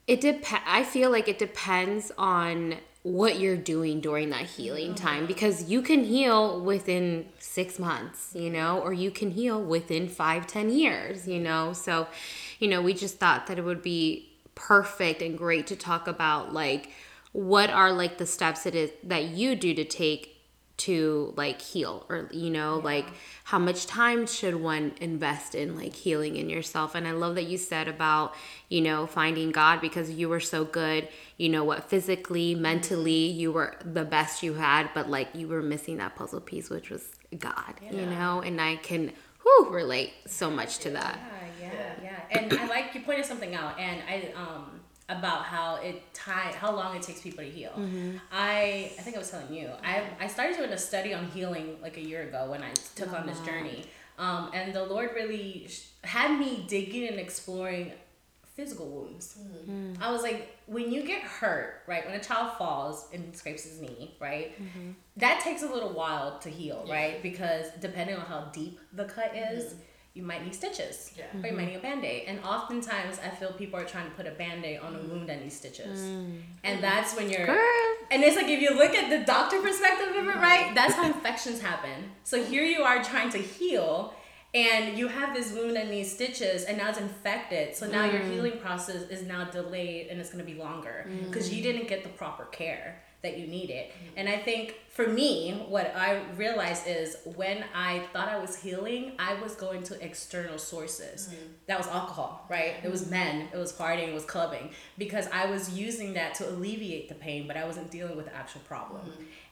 it dep- I feel like it depends on what you're doing during that healing time because you can heal within six months, you know, or you can heal within five, ten years, you know. So, you know, we just thought that it would be perfect and great to talk about like what are like the steps it is that you do to take to like heal or you know like how much time should one invest in like healing in yourself? And i love that you said about you know finding god because you were so good. You know what? Physically mentally you were the best you had but like you were missing that puzzle piece which was God, you know, and I can whew, relate so much to that. Yeah, yeah, yeah. And I like you pointed something out, and I um about how it tie how long it takes people to heal. Mm-hmm. I I think I was telling you I mm-hmm. I started doing a study on healing like a year ago when I took on this journey, um, and the Lord really sh- had me digging and exploring physical wounds. Mm-hmm. I was like, when you get hurt, right? When a child falls and scrapes his knee, right? That takes a little while to heal, right? Because depending on how deep the cut is, you might need stitches, Yeah. or you might mm-hmm. need a band aid. And oftentimes, I feel people are trying to put a band aid on a mm. wound that needs stitches, mm. and that's when you're. Girl. And it's like if you look at the doctor perspective of it, right? That's how infections happen. So here you are trying to heal, and you have this wound that needs stitches, and now it's infected. So now your mm. healing process is now delayed, and it's going to be longer because you didn't get the proper care that you need it. Mm-hmm. And I think for me, what I realized is when I thought I was healing, I was going to external sources. Mm-hmm. That was alcohol, right? It was mm-hmm. men, it was partying, it was clubbing, because I was using that to alleviate the pain, but I wasn't dealing with the actual problem.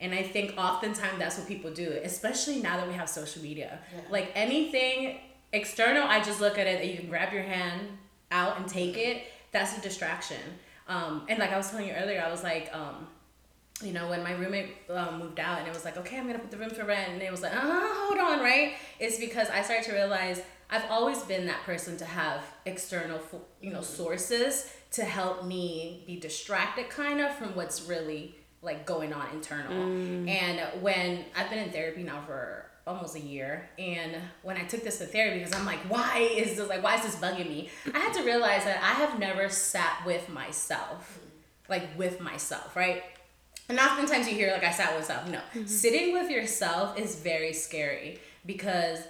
And I think oftentimes that's what people do, especially now that we have social media. Like anything external, I just look at it that you can grab your hand out and take it. That's a distraction. Um, and like I was telling you earlier, I was like, um, you know, when my roommate um, moved out and it was like, okay, I'm gonna put the room for rent, and it was like, uh, hold on, right? It's because I started to realize I've always been that person to have external, you know, sources to help me be distracted, kind of, from what's really like going on internal. And when I've been in therapy now for almost a year, and when I took this to therapy, because I'm like, why is this like, why is this bugging me? I had to realize that I have never sat with myself, like with myself, right? And oftentimes you hear like I sat with myself. No, mm-hmm. sitting with yourself is very scary because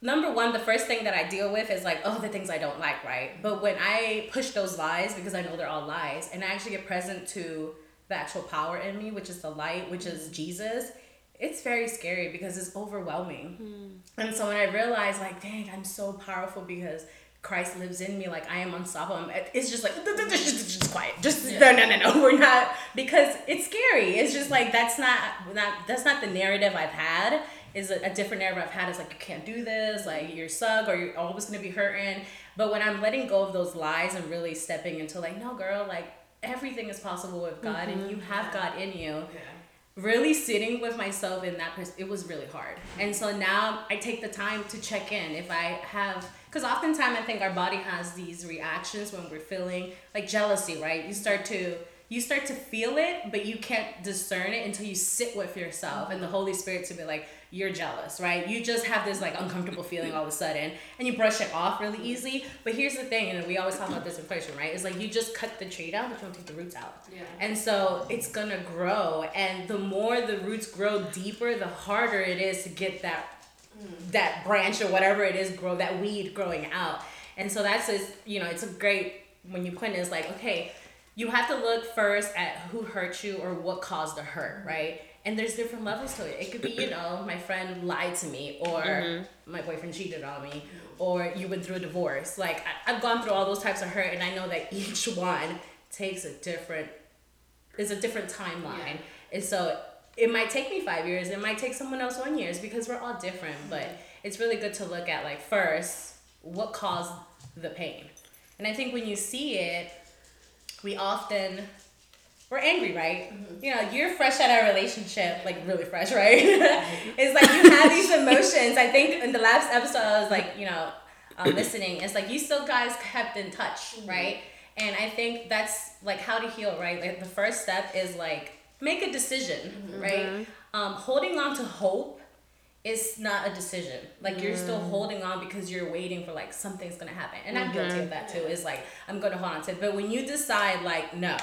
number one, the first thing that I deal with is like, oh, the things I don't like, right? But when I push those lies because I know they're all lies, and I actually get present to the actual power in me, which is the light, which is mm-hmm. Jesus. It's very scary because it's overwhelming. Mm-hmm. And so when I realized, like, dang, I'm so powerful because Christ lives in me, like I am unstoppable. It's just like just, just quiet. Just no, no, no, no. We're not because it's scary. It's just like that's not not that's not the narrative I've had. Is a, a different narrative I've had. Is like you can't do this. Like you're suck or you're always gonna be hurting. But when I'm letting go of those lies and really stepping into like, no, girl, like everything is possible with God, and mm-hmm. you have God in you really sitting with myself in that pers- it was really hard. And so now i take the time to check in if i have because oftentimes i think our body has these reactions when we're feeling like jealousy right? You start to you start to feel it but you can't discern it until you sit with yourself and the holy spirit to be like you're jealous right you just have this like uncomfortable feeling all of a sudden and you brush it off really easy but here's the thing and we always talk about this in person right it's like you just cut the tree down but you don't take the roots out Yeah. and so it's gonna grow, and the more the roots grow deeper, the harder it is to get that mm. that branch or whatever it is grow that weed growing out. And so that's just you know it's a great when you point it's like okay, you have to look first at who hurt you or what caused the hurt, right? And there's different levels to it. It could be you know my friend lied to me or mm-hmm. my boyfriend cheated on me or you went through a divorce. Like I, I've gone through all those types of hurt, and I know that each one takes a different is a different timeline. And so it might take me five years, it might take someone else one years because we're all different. But mm-hmm. it's really good to look at like first what caused the pain. And I think when you see it, we often we're angry, right? Mm-hmm. You know, you're fresh out our relationship, like really fresh, right? it's like you have these emotions. I think in the last episode, I was like, you know, um, listening. It's like you still guys kept in touch, right? And I think that's like how to heal, right? Like the first step is like make a decision, mm-hmm. right? Mm-hmm. Um, holding on to hope is not a decision. Like you're still mm. holding on because you're waiting for like something's gonna happen. And I'm guilty of that too. Is like I'm gonna hold on to it. But when you decide like no,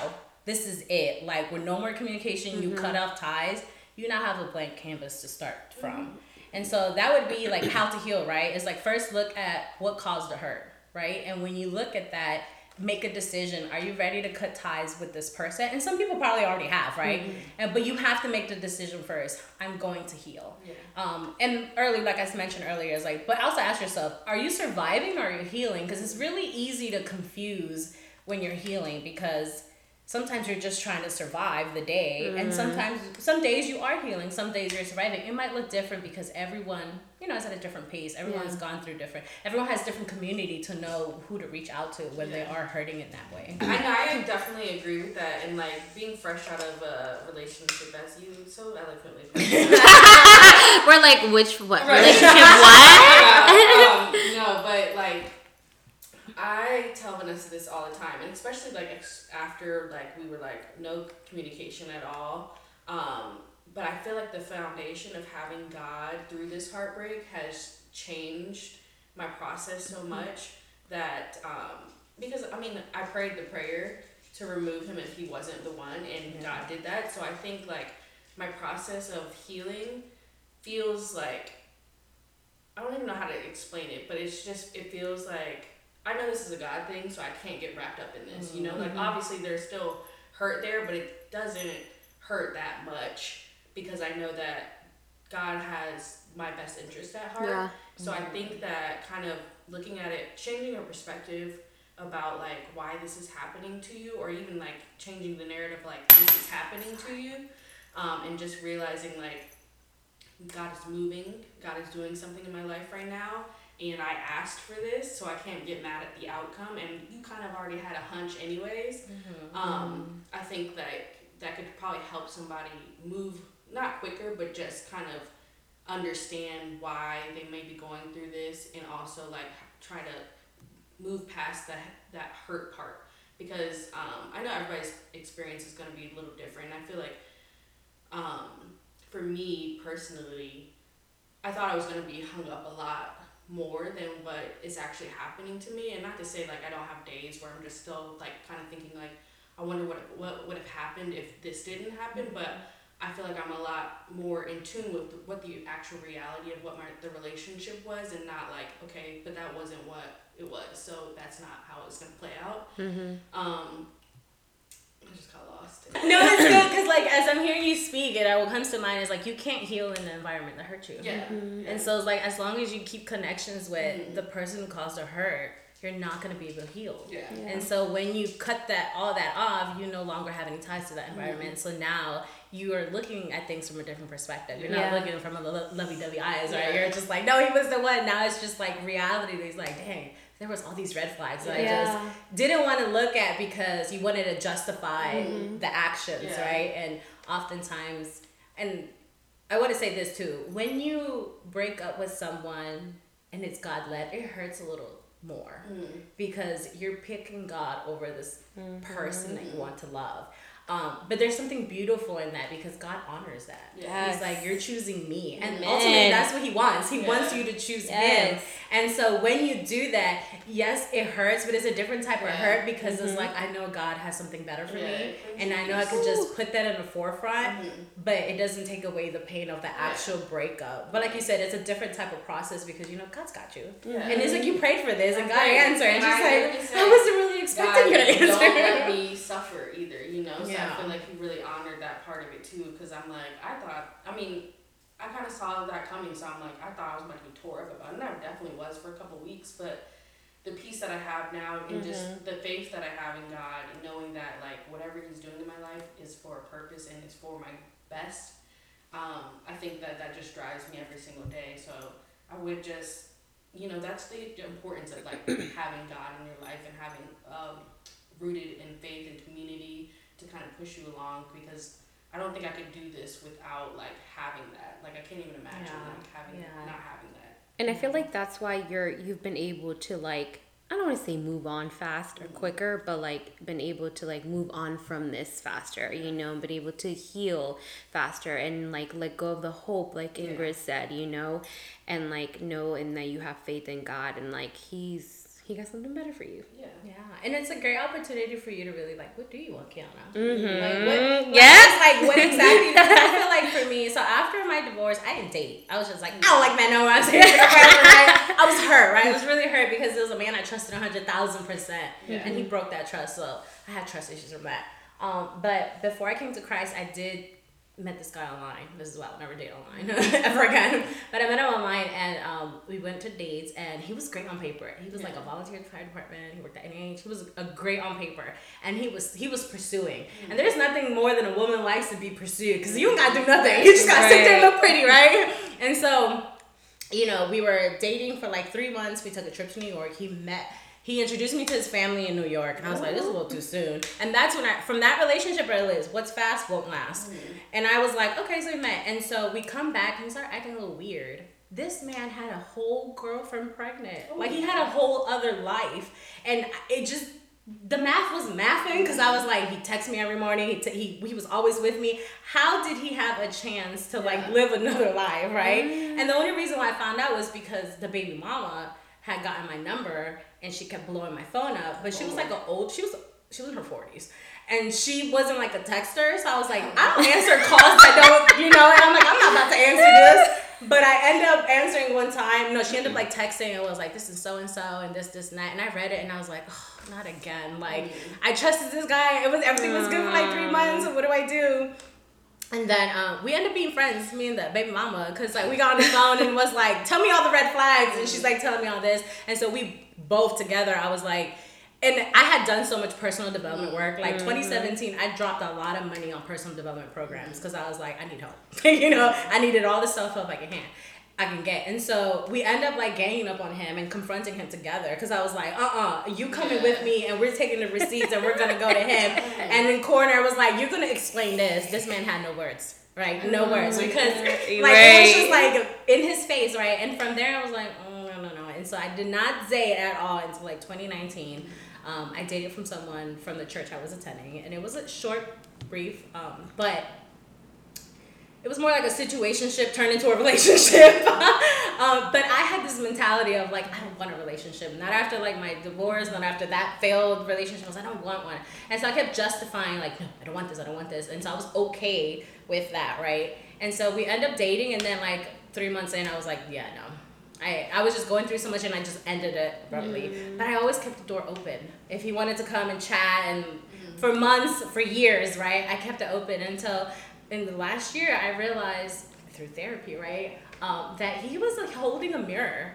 this is it, like with no more communication, you cut mm-hmm. off ties, you now have a blank canvas to start from. Mm-hmm. And so that would be like how to heal, right? It's like first look at what caused the hurt, right? And when you look at that, make a decision. Are you ready to cut ties with this person? And some people probably already have, right? Mm-hmm. And but you have to make the decision first. I'm going to heal. Yeah. Um, and early, like I mentioned earlier, is like, but also ask yourself, are you surviving or are you healing? Because it's really easy to confuse when you're healing because sometimes you're just trying to survive the day and sometimes some days you are healing some days you're surviving it might look different because everyone you know is at a different pace everyone's Yeah. gone through different everyone has different community to know who to reach out to when they are hurting in that way I know, I definitely agree with that. And like being fresh out of a relationship, as you so eloquently put. We're like, which what Right. relationship? What? um, no, but like I tell Vanessa this all the time, and especially like ex- after like we were like no communication at all. Um, but I feel like the foundation of having God through this heartbreak has changed my process so much that um, because I mean I prayed the prayer to remove him if he wasn't the one, and God did that. So I think like my process of healing feels like I don't even know how to explain it, but it's just it feels like I know this is a God thing, so I can't get wrapped up in this. You know, like obviously there's still hurt there, but it doesn't hurt that much because I know that God has my best interest at heart. Yeah. So I think that kind of looking at it, changing your perspective about like why this is happening to you, or even like changing the narrative like this is happening to you, um, and just realizing like God is moving, God is doing something in my life right now, and I asked for this, so I can't get mad at the outcome. And you kind of already had a hunch, anyways. Um, I think that that could probably help somebody move not quicker, but just kind of understand why they may be going through this, and also like try to move past that that hurt part because um, I know everybody's experience is going to be a little different. I feel like um, for me personally, I thought I was going to be hung up a lot more than what is actually happening to me. And not to say like I don't have days where I'm just still like kind of thinking like I wonder what what would have happened if this didn't happen, but I feel like I'm a lot more in tune with what the actual reality of what my the relationship was, and not like okay, but that wasn't what it was, so that's not how it's gonna play out. Um, I just got lost. no it's good because like as i'm hearing you speak it what comes to mind is like you can't heal in the environment that hurt you Yeah. yeah. And so it's like as long as you keep connections with Mhm. the person who caused the hurt, you're not gonna be able to heal. yeah. And so when you cut that all that off, you no longer have any ties to that environment. So now you are looking at things from a different perspective. You're Yeah. not looking from a lo- lovey-dovey eyes, right? Yeah. You're just like, no, he was the one. Now it's just like reality. He's like, dang, there was all these red flags that I just didn't want to look at because you wanted to justify mm-hmm. the actions, Yeah. right? And oftentimes, and I want to say this too: when you break up with someone and it's God led, it hurts a little more mm. because you're picking God over this mm-hmm. person that you want to love. Um, but there's something beautiful in that because God honors that. Yes. He's like, you're choosing me. And Amen. ultimately, that's what He wants. He Yeah. wants you to choose Him. And so when you do that, yes, it hurts, but it's a different type of hurt because it's like, I know God has something better for Yeah, me. And I know I could just put that in the forefront, Mhm. but it doesn't take away the pain of the actual breakup. But like you said, it's a different type of process because you know God's got you. Yeah. And it's like you prayed for this and God prayed. answered. And she's like, I wasn't really expecting God, you to don't let answer. me suffer either, you know. So Yeah. I feel like he really honored that part of it too, because I'm like, I thought, I mean, I kind of saw that coming, so I'm like, I thought I was about to be tore up about it, and I definitely was for a couple weeks, but the peace that I have now and just the faith that I have in God and knowing that like whatever He's doing in my life is for a purpose and it's for my best. Um, I think that that just drives me every single day. So I would just, you know, that's the importance of like having God in your life and having um, rooted in faith and community to kind of push you along because I don't think I could do this without like having that. Like I can't even imagine Yeah. like having Yeah. not having that. And I feel like that's why you're you've been able to like I don't want to say move on fast or mm-hmm. quicker, but like been able to like move on from this faster, you know, been able to heal faster and like let go of the hope, like Yeah. Ingrid said, you know, and like know and that you have faith in God and like He's He got something better for you. Yeah. Yeah, and it's a great opportunity for you to really like, what do you want, Kiana? Mm-hmm. Like, what, Yes. Like, what exactly? Because I feel like for me, so after my divorce, I didn't date. I was just like, I don't like men no more. I'm serious. I was hurt, right? I was really hurt because it was a man I trusted 100,000 percent, Yeah. and he broke that trust. So I had trust issues from that. Um, but before I came to Christ, I did met this guy online. This is why I'll never date online ever again. But I met him online and um, we went to dates and he was great on paper. He was like a volunteer at the fire department. He worked at NIH. He was a great on paper and he was he was pursuing. And there's nothing more than a woman likes to be pursued because you don't gotta do nothing. You just gotta sit there and look pretty, right? And so, you know, we were dating for like three months. We took a trip to New York. He met he introduced me to his family in New York, and I was like, "This is a oh. little too soon." And that's when I, from that relationship, it is what's fast won't last. Mm. And I was like, "Okay," so we met, and so we come back, and he started acting a little weird. This man had a whole girlfriend pregnant, oh like he had a whole other life, and it just the math was mathing because I was like, he texts me every morning. He, t- he he was always with me. How did he have a chance to like live another life, right? Mm. And the only reason why I found out was because the baby mama had gotten my number and she kept blowing my phone up. But she was oh. like an old. She was she was in her forties. And she wasn't like a texter, so I was like, oh. I don't answer calls I don't, you know. And I'm like, I'm not about to answer this. But I end up answering one time. No, she ended up like texting It was like, "This is so and so and this, this and that." And I read it and I was like, oh, "Not again!" Like mm. I trusted this guy. It was everything was good for like three months. What do I do? And then um, we ended up being friends, me and the baby mama, because like we got on the phone and was like, "Tell me all the red flags," and she's like telling me all this, and so we both together. I was like, and I had done so much personal development work. Like 2017, I dropped a lot of money on personal development programs because I was like, I need help. you know, I needed all the self help I can hand. I can get. And so we end up like ganging up on him and confronting him together because I was like, uh uh you coming with me and we're taking the receipts and we're gonna go to him. And then Corner was like, you're gonna explain this. This man had no words, right? No words because like it was just like in his face, right? And from there I was like, oh, no, no, no. And so I did not date at all until like 2019. Um, I dated from someone from the church I was attending, and it was a short, brief, um, but it was more like a situationship turned into a relationship. um, but I had this mentality of like, I don't want a relationship. Not after like my divorce, not after that failed relationship. I was like, I don't want one. And so I kept justifying like, no, I don't want this, I don't want this. And so I was okay with that, right? And so we end up dating, and then like three months in, I was like, yeah, no. I, I was just going through so much and I just ended it abruptly. But I always kept the door open. If he wanted to come and chat and for months, for years, right? I kept it open until in the last year I realized through therapy, right, um, that he was like holding a mirror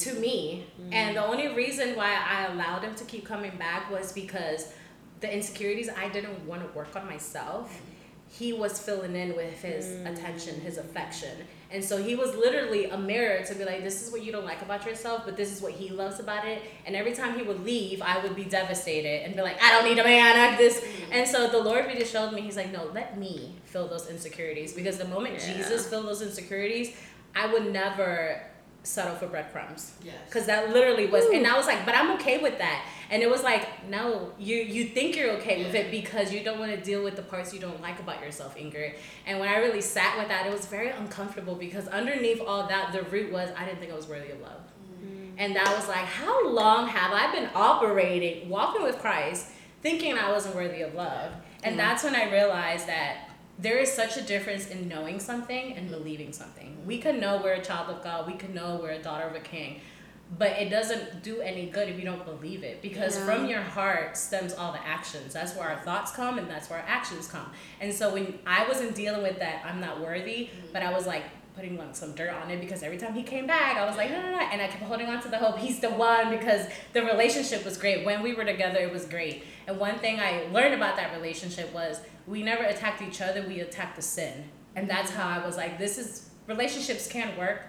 to me. And the only reason why I allowed him to keep coming back was because the insecurities I didn't want to work on myself. He was filling in with his attention, his affection. And so he was literally a mirror to be like, this is what you don't like about yourself, but this is what he loves about it. And every time he would leave, I would be devastated and be like, I don't need a man like this. Mm-hmm. And so the Lord really showed me, he's like, no, let me fill those insecurities. Because the moment Yeah. Jesus filled those insecurities, I would never settle for breadcrumbs. Yes. Because that literally was, and I was like, but I'm okay with that. And it was like, no, you you think you're okay with it because you don't want to deal with the parts you don't like about yourself, Ingrid. And when I really sat with that, it was very uncomfortable because underneath all that, the root was I didn't think I was worthy of love. Mm-hmm. And that was like, how long have I been operating, walking with Christ, thinking I wasn't worthy of love? And that's when I realized that there is such a difference in knowing something and believing something. We can know we're a child of God, we can know we're a daughter of a king, but it doesn't do any good if you don't believe it because Yeah. from your heart stems all the actions. That's where our thoughts come and that's where our actions come. And so when I wasn't dealing with that, I'm not worthy, mm-hmm. but I was like, putting like some dirt on it because every time he came back, I was like, no, no, no. And I kept holding on to the hope. He's the one because the relationship was great. When we were together, it was great. And one thing I learned about that relationship was we never attacked each other, we attacked the sin. And that's how I was like, this is, relationships can work.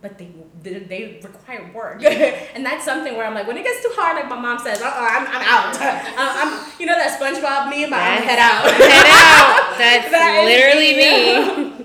But they, they they require work, and that's something where I'm like, when it gets too hard, like my mom says, uh, uh I'm, I'm out. Uh, I'm, you know that SpongeBob meme, I'm head out. Head out. That's That literally me. me.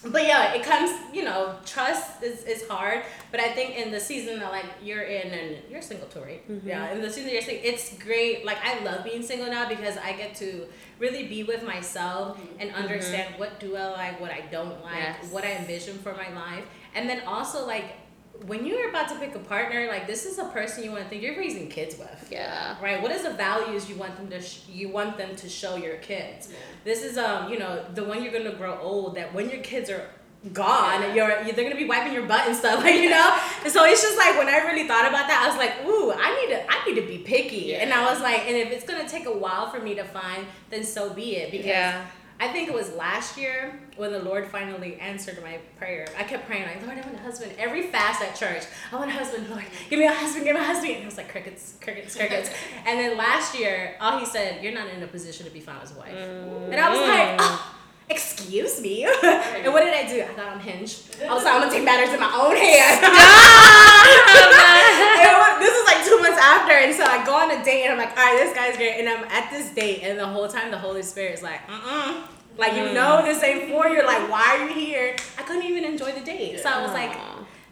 But yeah, it comes, you know, trust is, is hard. But I think in the season that like you're in and you're single too, right? Mm-hmm. Yeah, in the season you're single, it's great. Like I love being single now because I get to really be with myself mm-hmm. and understand what do I like, what I don't like, Yes. what I envision for my life. And then also like when you're about to pick a partner, like this is a person you want to think you're raising kids with. Yeah. right? What is the values you want them to sh- you want them to show your kids? This is um you know the one you're gonna grow old that when your kids are gone you're, you're they're gonna be wiping your butt and stuff like you know? And so it's just like when i really thought about that i was like ooh i need to i need to be picky. And i was like and if it's gonna take a while for me to find then so be it because Yeah. I think it was last year when the Lord finally answered my prayer. I kept praying, like, Lord, I want a husband. Every fast at church, I want a husband, Lord. Give me a husband, give me a husband. And it was like crickets, crickets, crickets. and then last year, all he said, You're not in a position to be found as wife. Mm. And I was like, oh, Excuse me. and what did I do? I got on Hinge. I was like, I'm gonna take matters in my own hands. this is like two months after, and so I go on a date, and I'm like, all right, this guy's great, and I'm at this date, and the whole time the Holy Spirit is like, mm like you know this ain't for you. Like, why are you here? I couldn't even enjoy the date, so I was like,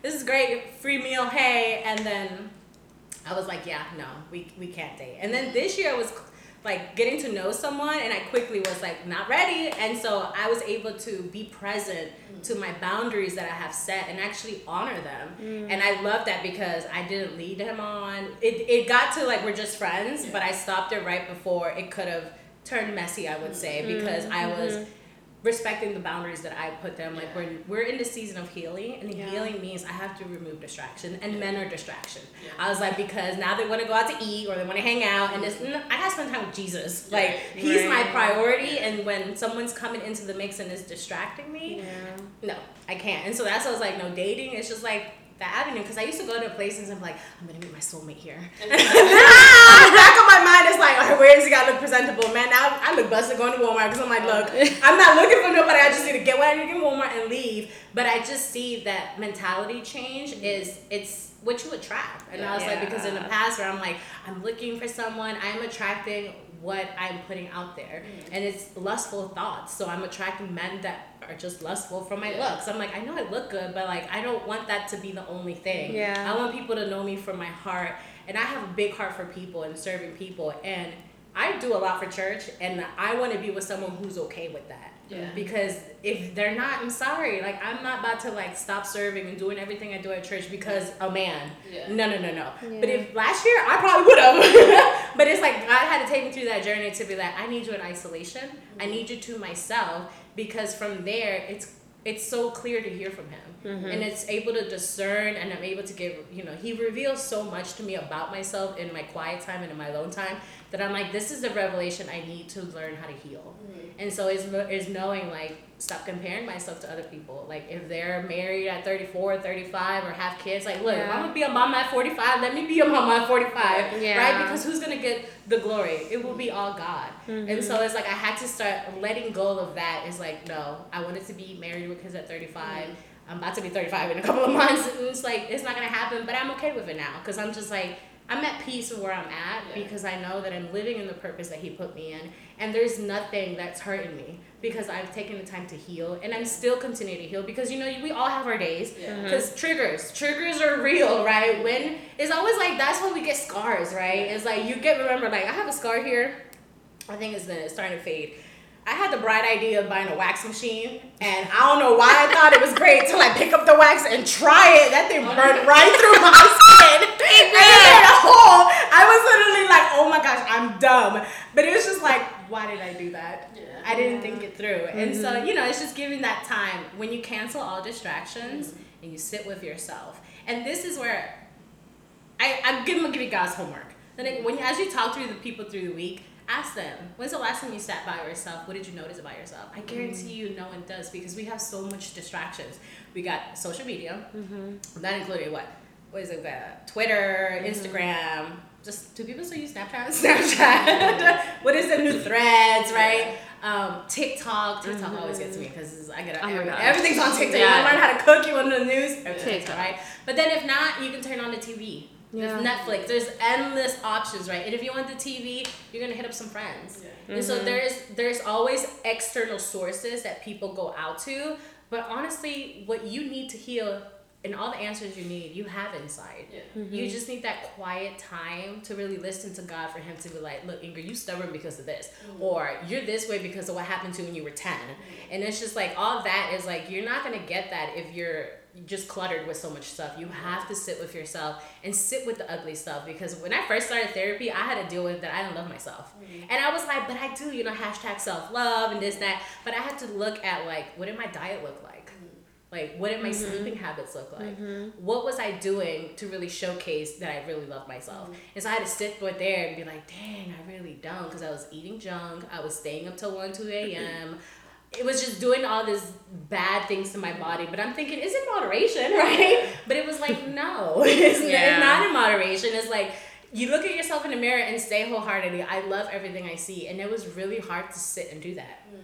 this is great, free meal, hey, and then I was like, yeah, no, we we can't date. And then this year was like getting to know someone and I quickly was like not ready and so I was able to be present to my boundaries that I have set and actually honor them mm. and I love that because I didn't lead him on it, it got to like we're just friends yeah. but I stopped it right before it could have turned messy I would say because mm-hmm. I was mm-hmm respecting the boundaries that I put them. Like we're we're in the season of healing, and yeah. healing means I have to remove distraction, and men are distraction. Yeah. I was like because now they want to go out to eat or they want to hang out, and this I gotta spend time with Jesus. Like he's right. my priority, and when someone's coming into the mix and is distracting me, yeah. no, I can't. And so that's I was like, no dating. It's just like the avenue because I used to go to places and be like, I'm gonna meet my soulmate here. And then back of my mind is like, oh, where does he got to look presentable? Man, now I look busted going to Walmart because I'm like, look, I'm not looking for nobody. I just need to get what I need to get Walmart and leave. But I just see that mentality change is it's what you attract. And yeah, I was like, because in the past where I'm like, I'm looking for someone, I'm attracting what I'm putting out there. Mm. And it's lustful thoughts. So I'm attracting men that are just lustful for my yeah. looks. I'm like, I know I look good, but like I don't want that to be the only thing. Yeah. I want people to know me for my heart. And I have a big heart for people and serving people. And I do a lot for church and I want to be with someone who's okay with that. Yeah. Because if they're not, I'm sorry. Like I'm not about to like stop serving and doing everything I do at church because a man. Yeah. No, no, no, no. Yeah. But if last year I probably would have. but it's like God had to take me through that journey to be like, I need you in isolation. Mm-hmm. I need you to myself because from there it's it's so clear to hear from him mm-hmm. and it's able to discern and i'm able to give you know he reveals so much to me about myself in my quiet time and in my alone time that i'm like this is the revelation i need to learn how to heal mm-hmm. and so it's, it's knowing like stop comparing myself to other people like if they're married at 34 35 or have kids like look yeah. i'm gonna be a mom at 45 let me be a mom at 45 yeah. right because who's gonna get the glory it will be all god mm-hmm. and so it's like i had to start letting go of that is like no i wanted to be married with kids at 35 mm-hmm. I'm about to be 35 in a couple of months and it's like it's not gonna happen but i'm okay with it now because i'm just like I'm at peace with where I'm at yeah. because I know that I'm living in the purpose that He put me in, and there's nothing that's hurting me because I've taken the time to heal, and I'm still continuing to heal because you know we all have our days. Because yeah. Mm-hmm. triggers, triggers are real, right? When it's always like that's when we get scars, right? It's like you get remember like I have a scar here. I think it's, it's starting to fade I had the bright idea of buying a wax machine, and I don't know why I thought it was great till I pick up the wax and try it. That thing burned right through my skin. It made a hole. I was literally like, "Oh my gosh, I'm dumb." But it was just like, why did I do that? Yeah. I didn't think it through. Mm-hmm. And so, mm-hmm. you know, it's just giving that time when you cancel all distractions mm-hmm. and you sit with yourself. And this is where I I'm giving giving guys homework. Then when as you talk through the people through the week ask them when's the last time you sat by yourself? What did you notice about yourself? I guarantee you no one does because we have so much distractions. We got social media. Mm-hmm. that included what? What is it twitter mm-hmm. instagram? Just do people still use snapchat? Snapchat. What is the new threads right? Um, TikTok, TikTok mm-hmm. always gets me because I get oh everything's on TikTok. Yeah. You learn how to cook, you want the news, TikTok, right? But then if not, you can turn on the TV yeah. There's Netflix. There's endless options, right? And if you want the TV, you're gonna hit up some friends. Yeah. And mm-hmm. so there's there's always external sources that people go out to. But honestly, what you need to heal and all the answers you need, you have inside. Yeah. Mm-hmm. You just need that quiet time to really listen to God for Him to be like, look, Ingrid, you stubborn because of this, mm-hmm. or you're this way because of what happened to you when you were 10 mm-hmm. And it's just like all that is like you're not gonna get that if you're just cluttered with so much stuff. You have to sit with yourself and sit with the ugly stuff because when I first started therapy, I had to deal with that I didn't love myself. Mm-hmm. And I was like, but I do, you know, hashtag self love and this, that. But I had to look at like, what did my diet look like? Mm-hmm. Like, what did my Mm-hmm. sleeping habits look like? What was I doing to really showcase that I really love myself? Mm-hmm. And so I had to sit right there and be like, dang, I really don't. Because I was eating junk. I was staying up till 1, 2 a.m. It was just doing all this bad things to my body. But I'm thinking, is in moderation, right? But it was like, no, it's, Yeah. it's not in moderation. It's like, you look at yourself in the mirror and say wholeheartedly, I love everything I see. And it was really hard to sit and do that. Mm.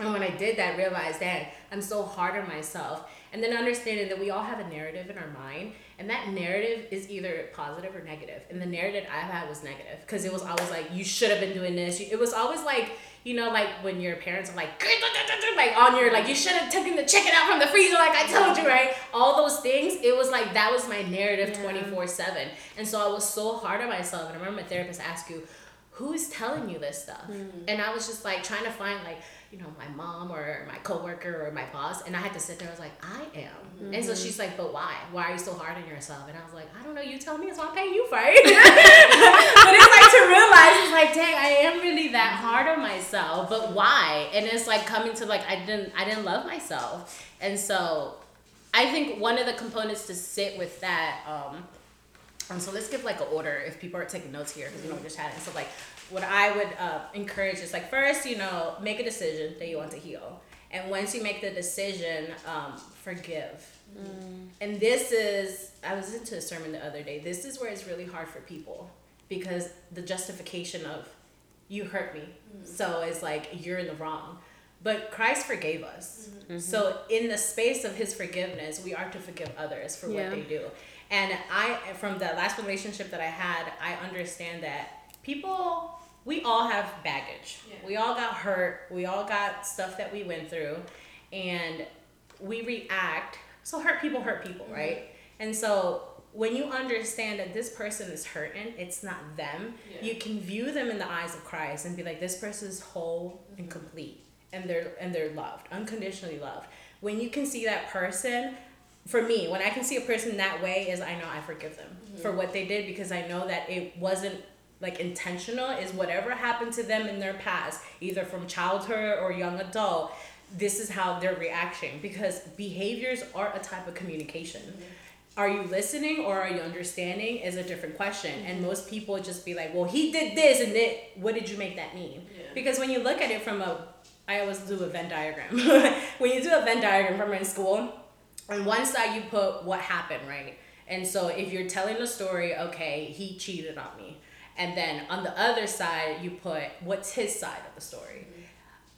And when I did that, I realized that I'm so hard on myself. And then understanding that we all have a narrative in our mind, and that narrative is either positive or negative. And the narrative I had was negative because it was always like, you should have been doing this. It was always like, you know, like when your parents are like, like on your, like, you should have taken the chicken out from the freezer, like I told you, right? All those things, it was like, that was my narrative 24 7. And so I was so hard on myself. And I remember my therapist asked you, who is telling you this stuff? Hmm. And I was just like trying to find like, you know, my mom or my coworker or my boss. And I had to sit there, I was like, I am. And so she's like, but why? Why are you so hard on yourself? And I was like, I don't know, you tell me, so I'm paying you for it. but it's like to realize it's like, dang, I am really that hard on myself. But why? And it's like coming to like I didn't I didn't love myself. And so I think one of the components to sit with that, um, and so let's give like an order if people are taking notes here because you know we're just chatting. So like, what I would uh, encourage is like first, you know, make a decision that you want to heal, and once you make the decision, um, forgive. And this is I was into a sermon the other day. This is where it's really hard for people because the justification of you hurt me, so it's like you're in the wrong. But Christ forgave us. So in the space of his forgiveness, we are to forgive others for Yeah. what they do. And I from the last relationship that I had, I understand that people we all have baggage. Yeah. We all got hurt. We all got stuff that we went through and we react. So hurt people hurt people, mm-hmm. right? And so when you understand that this person is hurting, it's not them. Yeah. You can view them in the eyes of Christ and be like, this person is whole and mm-hmm. complete, and they're and they're loved, unconditionally loved. When you can see that person, for me, when I can see a person that way, is I know I forgive them mm-hmm. for what they did because I know that it wasn't like intentional. Is whatever happened to them in their past, either from childhood or young adult. This is how they're reacting because behaviors are a type of communication mm-hmm. are you listening or are you understanding is a different question and most people just be like well he did this and then what did you make that mean Yeah. because when you look at it from a i always do a venn diagram when you do a venn diagram from in school on one side you put what happened right and so if you're telling a story okay he cheated on me and then on the other side you put what's his side of the story?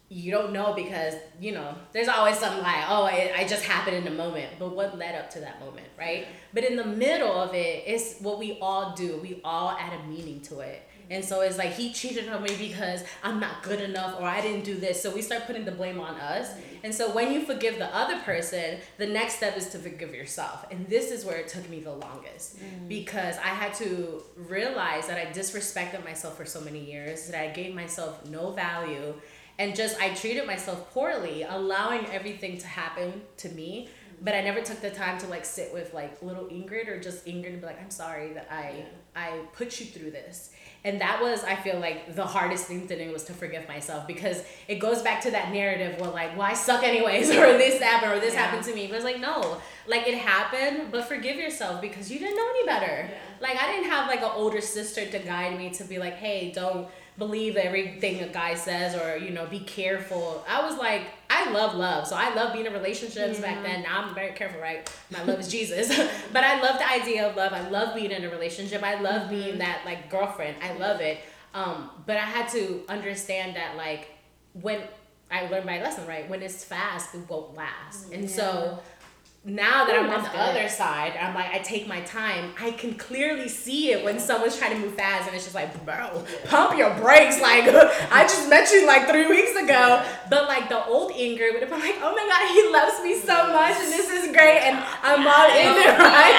You don't know because you know there's always something like oh it, I just happened in the moment. But what led up to that moment right? But in the middle of it it's what we all do. We all add a meaning to it and so it's like he cheated on me because I'm not good enough or I didn't do this. So we start putting the blame on us. And so when you forgive the other person the next step is to forgive yourself. And this is where it took me the longest mm. because I had to realize that I disrespected myself for so many years that I gave myself no value and just I treated myself poorly, allowing everything to happen to me. Mm. But I never took the time to like sit with like little Ingrid or just Ingrid and be like, I'm sorry that I I put you through this. And that was I feel like the hardest thing to do was to forgive myself because it goes back to that narrative where like, well I suck anyways or this happened or this Yeah. happened to me. But it's like no, like it happened, but forgive yourself because you didn't know any better. Yeah. Like I didn't have like an older sister to guide me to be like, hey, don't believe everything a guy says or you know be careful. I was like, I love love, so I love being in relationships back then. Now I'm very careful, right? My love is Jesus, but I love the idea of love. I love being in a relationship. I love being that like girlfriend. I love it. Um, but I had to understand that like when I learned my lesson, right? When it's fast, it won't last, and so now that I'm on the good. other side, I'm like, I take my time. I can clearly see it when someone's trying to move fast, and it's just like, bro, pump your brakes. Like, I just met you like three weeks ago. But like the old Ingrid would have been like, oh my god, he loves me so much, and this is great, and I'm all in it, right?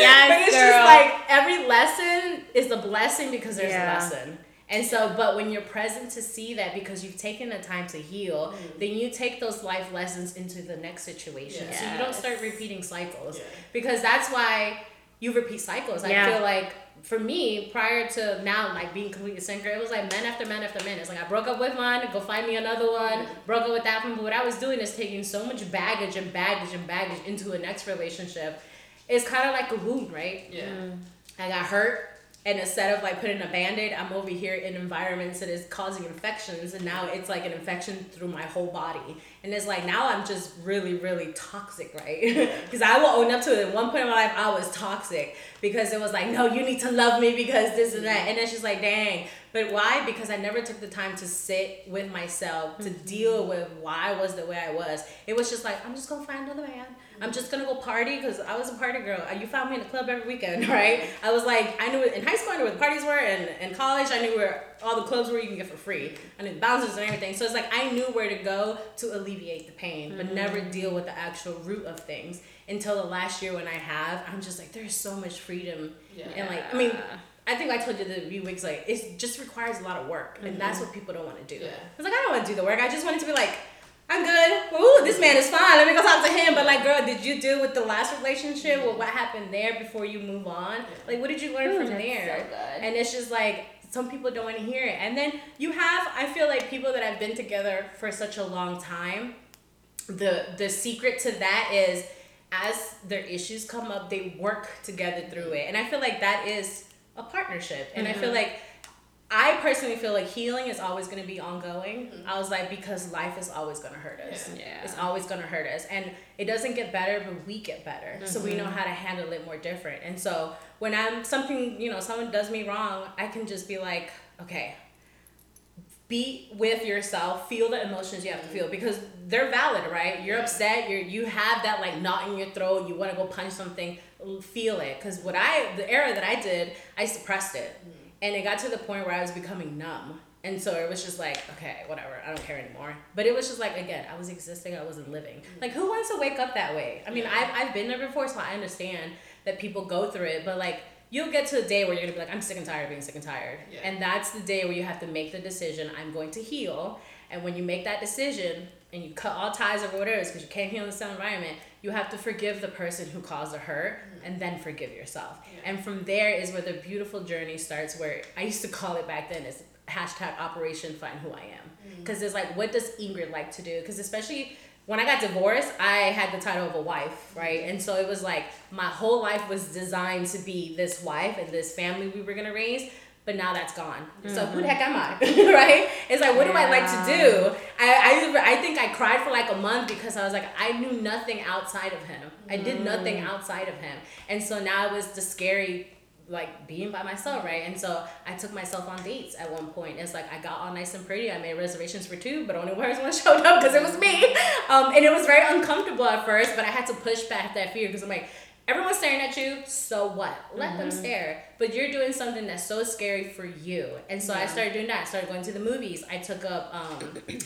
Yes, but it's girl. just like every lesson is a blessing because there's Yeah. a lesson. And so, but when you're present to see that because you've taken the time to heal, mm-hmm. then you take those life lessons into the next situation. So you don't start repeating cycles Yeah. because that's why you repeat cycles. Yeah. I feel like for me, prior to now, like being completely single, it was like men after men after men. It's like I broke up with one, go find me another one, mm-hmm. broke up with that one. But what I was doing is taking so much baggage and baggage and baggage into a next relationship. It's kind of like a wound, right? Yeah. Mm-hmm. I got hurt, and instead of like putting a band aid, I'm over here in environments that is causing infections, and now it's like an infection through my whole body. And it's like now I'm just really, really toxic, right? Because I will own up to it. At one point in my life, I was toxic because it was like, no, you need to love me because this and that. Mm-hmm. And it's just like, dang. But why? Because I never took the time to sit with myself to mm-hmm. deal with why I was the way I was. It was just like, I'm just gonna find another man. I'm just gonna go party because I was a party girl. You found me in the club every weekend, right? I was like, I knew in high school I knew where the parties were, and in college I knew where all the clubs were you can get for free. I knew the bouncers and everything. So it's like I knew where to go to alleviate the pain, but mm-hmm. never deal with the actual root of things until the last year when I have. I'm just like, there's so much freedom, Yeah. and like, I mean. I think I told you the few weeks like it just requires a lot of work, and that's mm-hmm. what people don't want to do. Yeah. It's like I don't want to do the work. I just want it to be like, I'm good. Ooh, this man is fine. Let me go talk to him. But like, girl, did you deal with the last relationship? With what happened there before you move on? Like, what did you learn Ooh, from there? so. And it's just like some people don't want to hear it. And then you have, I feel like people that have been together for such a long time. The the secret to that is as their issues come up, they work together through it. And I feel like that is a partnership. And I feel mm-hmm. like I personally feel like healing is always going to be ongoing. Mm-hmm. I was like, because life is always going to hurt us. Yeah. Yeah. It's always going to hurt us. And it doesn't get better, but we get better. So we know mm-hmm. how to handle it more different. And so when I'm something, you know, someone does me wrong, I can just be like, okay, be with yourself feel the emotions you have to mm-hmm. feel because they're valid right you're upset you're you have that like knot in your throat you want to go punch something feel it because what i the era that i did i suppressed it and it got to the point where i was becoming numb. And so it was just like okay whatever i don't care anymore. But it was just like again i was existing i wasn't living. Like who wants to wake up that way? I mean Yeah. I've, I've been there before so i understand that people go through it. But like you'll get to a day where you're gonna be like i'm sick and tired of being sick and tired. Yeah. and that's the day where you have to make the decision i'm going to heal. And when you make that decision and you cut all ties of whatever it is because you can't heal in the same environment you have to forgive the person who caused the hurt and then forgive yourself Yeah. and from there is where the beautiful journey starts where i used to call it back then is hashtag operation find who i am mm. because it's like what does ingrid like to do because especially when I got divorced, I had the title of a wife, right? Mm-hmm. And so it was like my whole life was designed to be this wife and this family we were gonna raise. But now that's gone. So who the mm-hmm. heck am I, right? It's like, what do I like to do? I, I I think I cried for like a month because I was like, I knew nothing outside of him. I did nothing outside of him, and so now it was the scary like being by myself, right? And so I took myself on dates at one point. It's like I got all nice and pretty. I made reservations for two, but only one person showed up because it was me. Um, and it was very uncomfortable at first, but I had to push back that fear because I'm like, everyone's staring at you, so what? Let them stare. But you're doing something that's so scary for you. And so I started doing that. I started going to the movies. I took up um,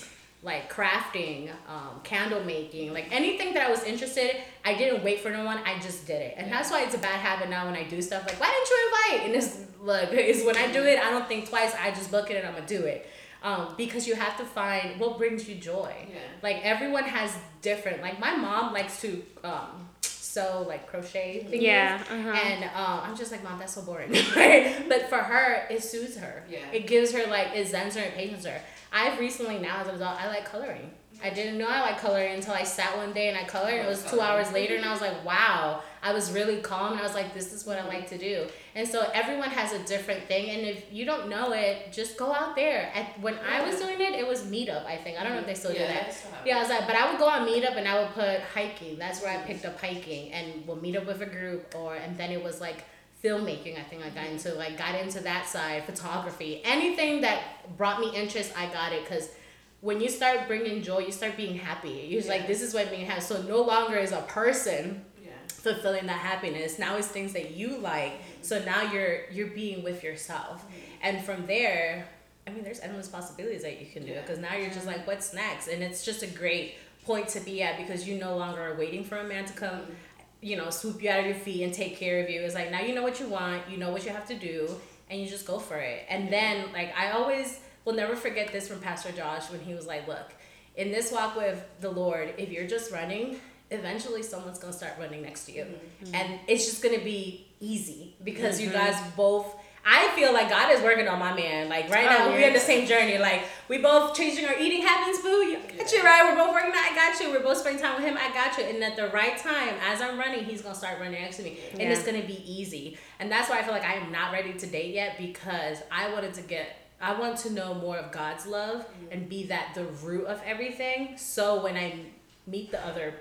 like crafting, um, candle making, like anything that I was interested in, I didn't wait for no one, I just did it. And that's why it's a bad habit now when I do stuff like, why didn't you invite? And it's look, is when I do it, I don't think twice, I just book it and I'm gonna do it. Um, because you have to find what brings you joy. Yeah. Like everyone has different. Like my mom likes to um, sew like crochet things. Yeah, uh-huh. And um, I'm just like, mom, that's so boring. right? But for her, it soothes her. Yeah. It gives her like it zens her and patience her. I've recently now as a result, I like coloring. I didn't know I like coloring until I sat one day and I colored. And it was two hours later, and I was like, wow. I was really calm, and I was like, this is what I like to do. And so everyone has a different thing, and if you don't know it, just go out there. At, when I was doing it, it was Meetup. I think I don't know if they still do Yeah, that. still Yeah, I was like, but I would go on Meetup and I would put hiking. That's where I picked up hiking, and we'll meet up with a group, or and then it was like filmmaking. I think I got into like got into that side, photography, anything that brought me interest. I got it because when you start bringing joy, you start being happy. You're just like, this is what being happy. So no longer is a person Yeah. fulfilling that happiness. Now it's things that you like. So now you're you're being with yourself, and from there, I mean, there's endless possibilities that you can do. Yeah. Because now you're just like, what's next? And it's just a great point to be at because you no longer are waiting for a man to come, mm-hmm. You know, swoop you out of your feet and take care of you. It's like now you know what you want, you know what you have to do, and you just go for it. And then like I always will never forget this from Pastor Josh when he was like, look, in this walk with the Lord, if you're just running eventually someone's gonna start running next to you, mm-hmm. and it's just gonna be easy because you mm-hmm. guys both. I feel like God is working on my man. Like right now, Oh, we're yeah. in the same journey. Like we both changing our eating habits, boo. You got you right. We're both working out. I got you. We're both spending time with him. I got you. And at the right time, as I'm running, he's gonna start running next to me, and it's gonna be easy. And that's why I feel like I am not ready to date yet because I wanted to get. I want to know more of God's love mm-hmm. and be that the root of everything. So when I meet the other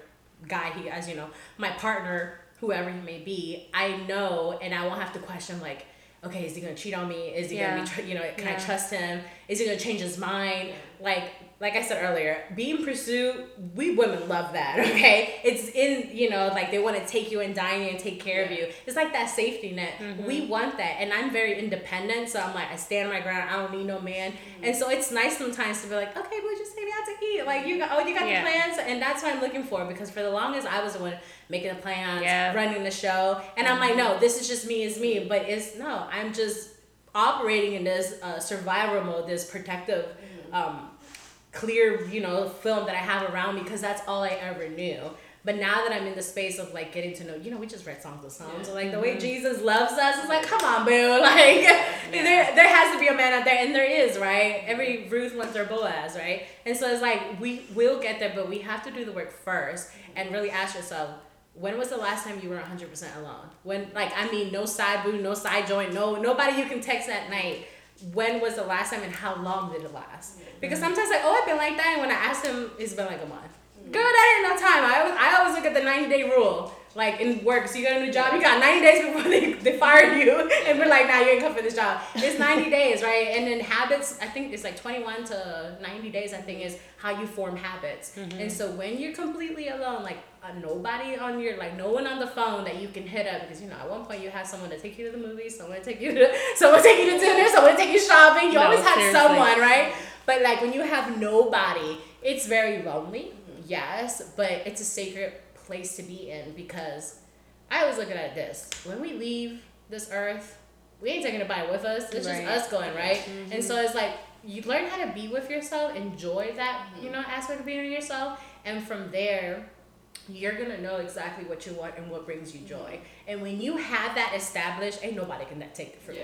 guy, he as you know, my partner, whoever he may be, I know, and I won't have to question like. Okay, is he gonna cheat on me? Is he gonna be, tr- you know, can I trust him? Is he gonna change his mind? Like, like I said earlier, being pursued, we women love that. Okay, it's in you know, like they want to take you and dine you and take care of you. It's like that safety net. We want that, and I'm very independent, so I'm like I stand my ground. I don't need no man, and so it's nice sometimes to be like, okay, we'll just take me out to eat. Like you got, oh, you got Yeah. the plans, and that's what I'm looking for because for the longest I was the one making the plans, Yeah. running the show, and I'm like, no, this is just me, is me, but it's no, I'm just operating in this uh, survival mode, this protective, um, clear, you know, film that I have around me because that's all I ever knew. But now that I'm in the space of like getting to know, you know, we just read songs of Psalms, so like the way mm-hmm. Jesus loves us, it's like, come on, boo, like there there has to be a man out there, and there is, right? Every mm-hmm. Ruth wants their Boaz, right? And so it's like we will get there, but we have to do the work first mm-hmm. and really ask yourself, when was the last time you were 100% alone? When, like, I mean, no side boo, no side joint, no nobody you can text at night. When was the last time and how long did it last? Because sometimes, like, oh, I've been like that. And when I ask him, it's been like a month. Girl, that ain't no time. I always, I always look at the 90 day rule. Like in work, so you got a new job, you got 90 days before they, they fire you. And we're like, nah, you ain't come for this job. It's 90 days, right? And then habits, I think it's like 21 to 90 days, I think, is how you form habits. And so when you're completely alone, like uh, nobody on your, like no one on the phone that you can hit up, because you know, at one point you have someone to take you to the movies, someone to take you to, someone to take you to dinner, someone to take you shopping. You No, always have seriously. someone, right? But like when you have nobody, it's very lonely, yes, but it's a sacred place to be in because I was looking at this. When we leave this earth, we ain't taking anybody with us. It's Right. just us going, right? And so mm-hmm. it's like you learn how to be with yourself, enjoy that, you know, mm-hmm. aspect of being with yourself, and from there you're gonna know exactly what you want and what brings you joy. Mm-hmm. And when you have that established, ain't nobody can take it from you.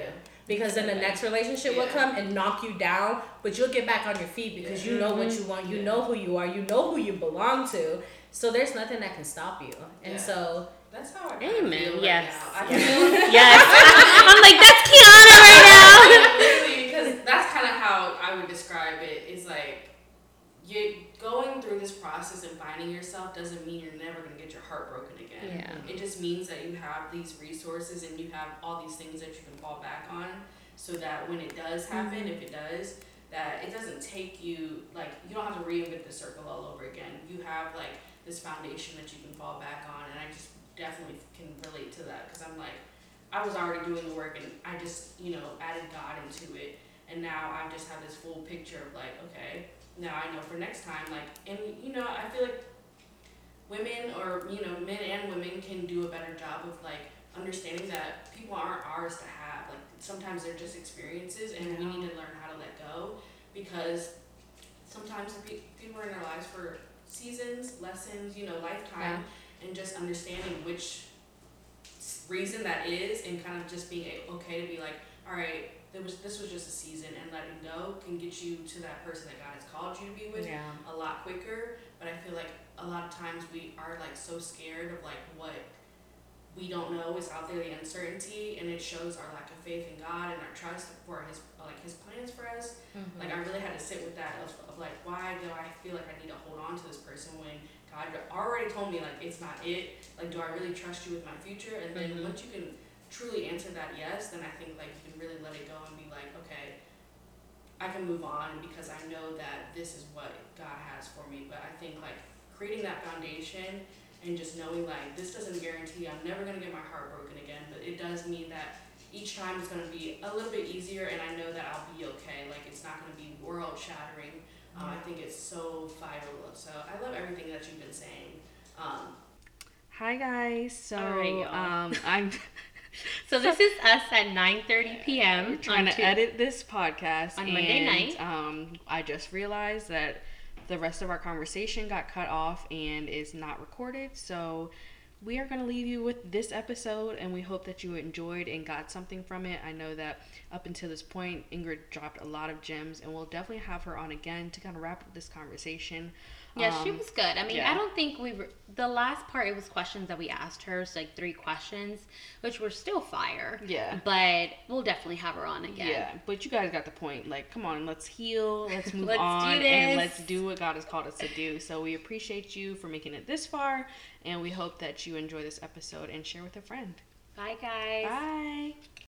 Because then the next relationship will come and knock you down, but you'll get back on your feet because you know what you want, you know who you are, you know who you belong to. So there's nothing that can stop you. And Yeah. so That's how I Amen, feel right yes. now. I feel Yes. I'm like, that's Kiana right now. Literally, because that's kind of how I would describe it. Is like you going through this process and finding yourself doesn't mean you're never gonna get your heart broken again. Yeah. It just means that you have these resources and you have all these things that you can fall back on, so that when it does happen, mm-hmm. if it does, that it doesn't take you like you don't have to reinvent the circle all over again. You have like this foundation that you can fall back on, and I just definitely can relate to that because I'm like. I was already doing the work and I just, you know, added God into it. And now I just have this full picture of like, okay, now I know for next time, like, and you know, I feel like women or, you know, men and women can do a better job of like understanding that people aren't ours to have. Like, sometimes they're just experiences and we need to learn how to let go because sometimes people are in our lives for seasons, lessons, you know, lifetime, and just understanding which reason that is and kind of just being okay to be like all right there was this was just a season and letting go can get you to that person that god has called you to be with yeah. a lot quicker but i feel like a lot of times we are like so scared of like what we don't know is out there the uncertainty and it shows our lack of faith in god and our trust for his like his plans for us Mm-hmm. like I really had to sit with that of, of like why do I feel like I need to hold on to this person when God already told me like it's not it. Like do I really trust you with my future? And then Mhm. once you can truly answer that yes, then I think like you can really let it go and be like okay, I can move on because I know that this is what God has for me. But I think like creating that foundation and just knowing like this doesn't guarantee I'm never gonna get my heart broken again, but it does mean that each time is going to be a little bit easier and I know that I'll be okay. Like it's not going to be world shattering. Um, I think it's so vital. So I love everything that you've been saying. Um, Hi guys. So All right, y'all. um, I'm So this is us at 9:30 p.m. trying to Tu- edit this podcast on Monday and, night. Um, I just realized that the rest of our conversation got cut off and is not recorded. So we are going to leave you with this episode and we hope that you enjoyed and got something from it. I know that up until this point, Ingrid dropped a lot of gems and we'll definitely have her on again to kind of wrap up this conversation. Yeah, she Um, was good. I mean, yeah. I don't think we were the last part. It was questions that we asked her, so like three questions, which were still fire. Yeah. but we'll definitely have her on again. Yeah, but you guys got the point. Like, come on, let's heal, let's move Let's do on, and let's do what God has called us to do. So we appreciate you for making it this far, and we hope that you enjoy this episode and share with a friend. Bye, guys. Bye.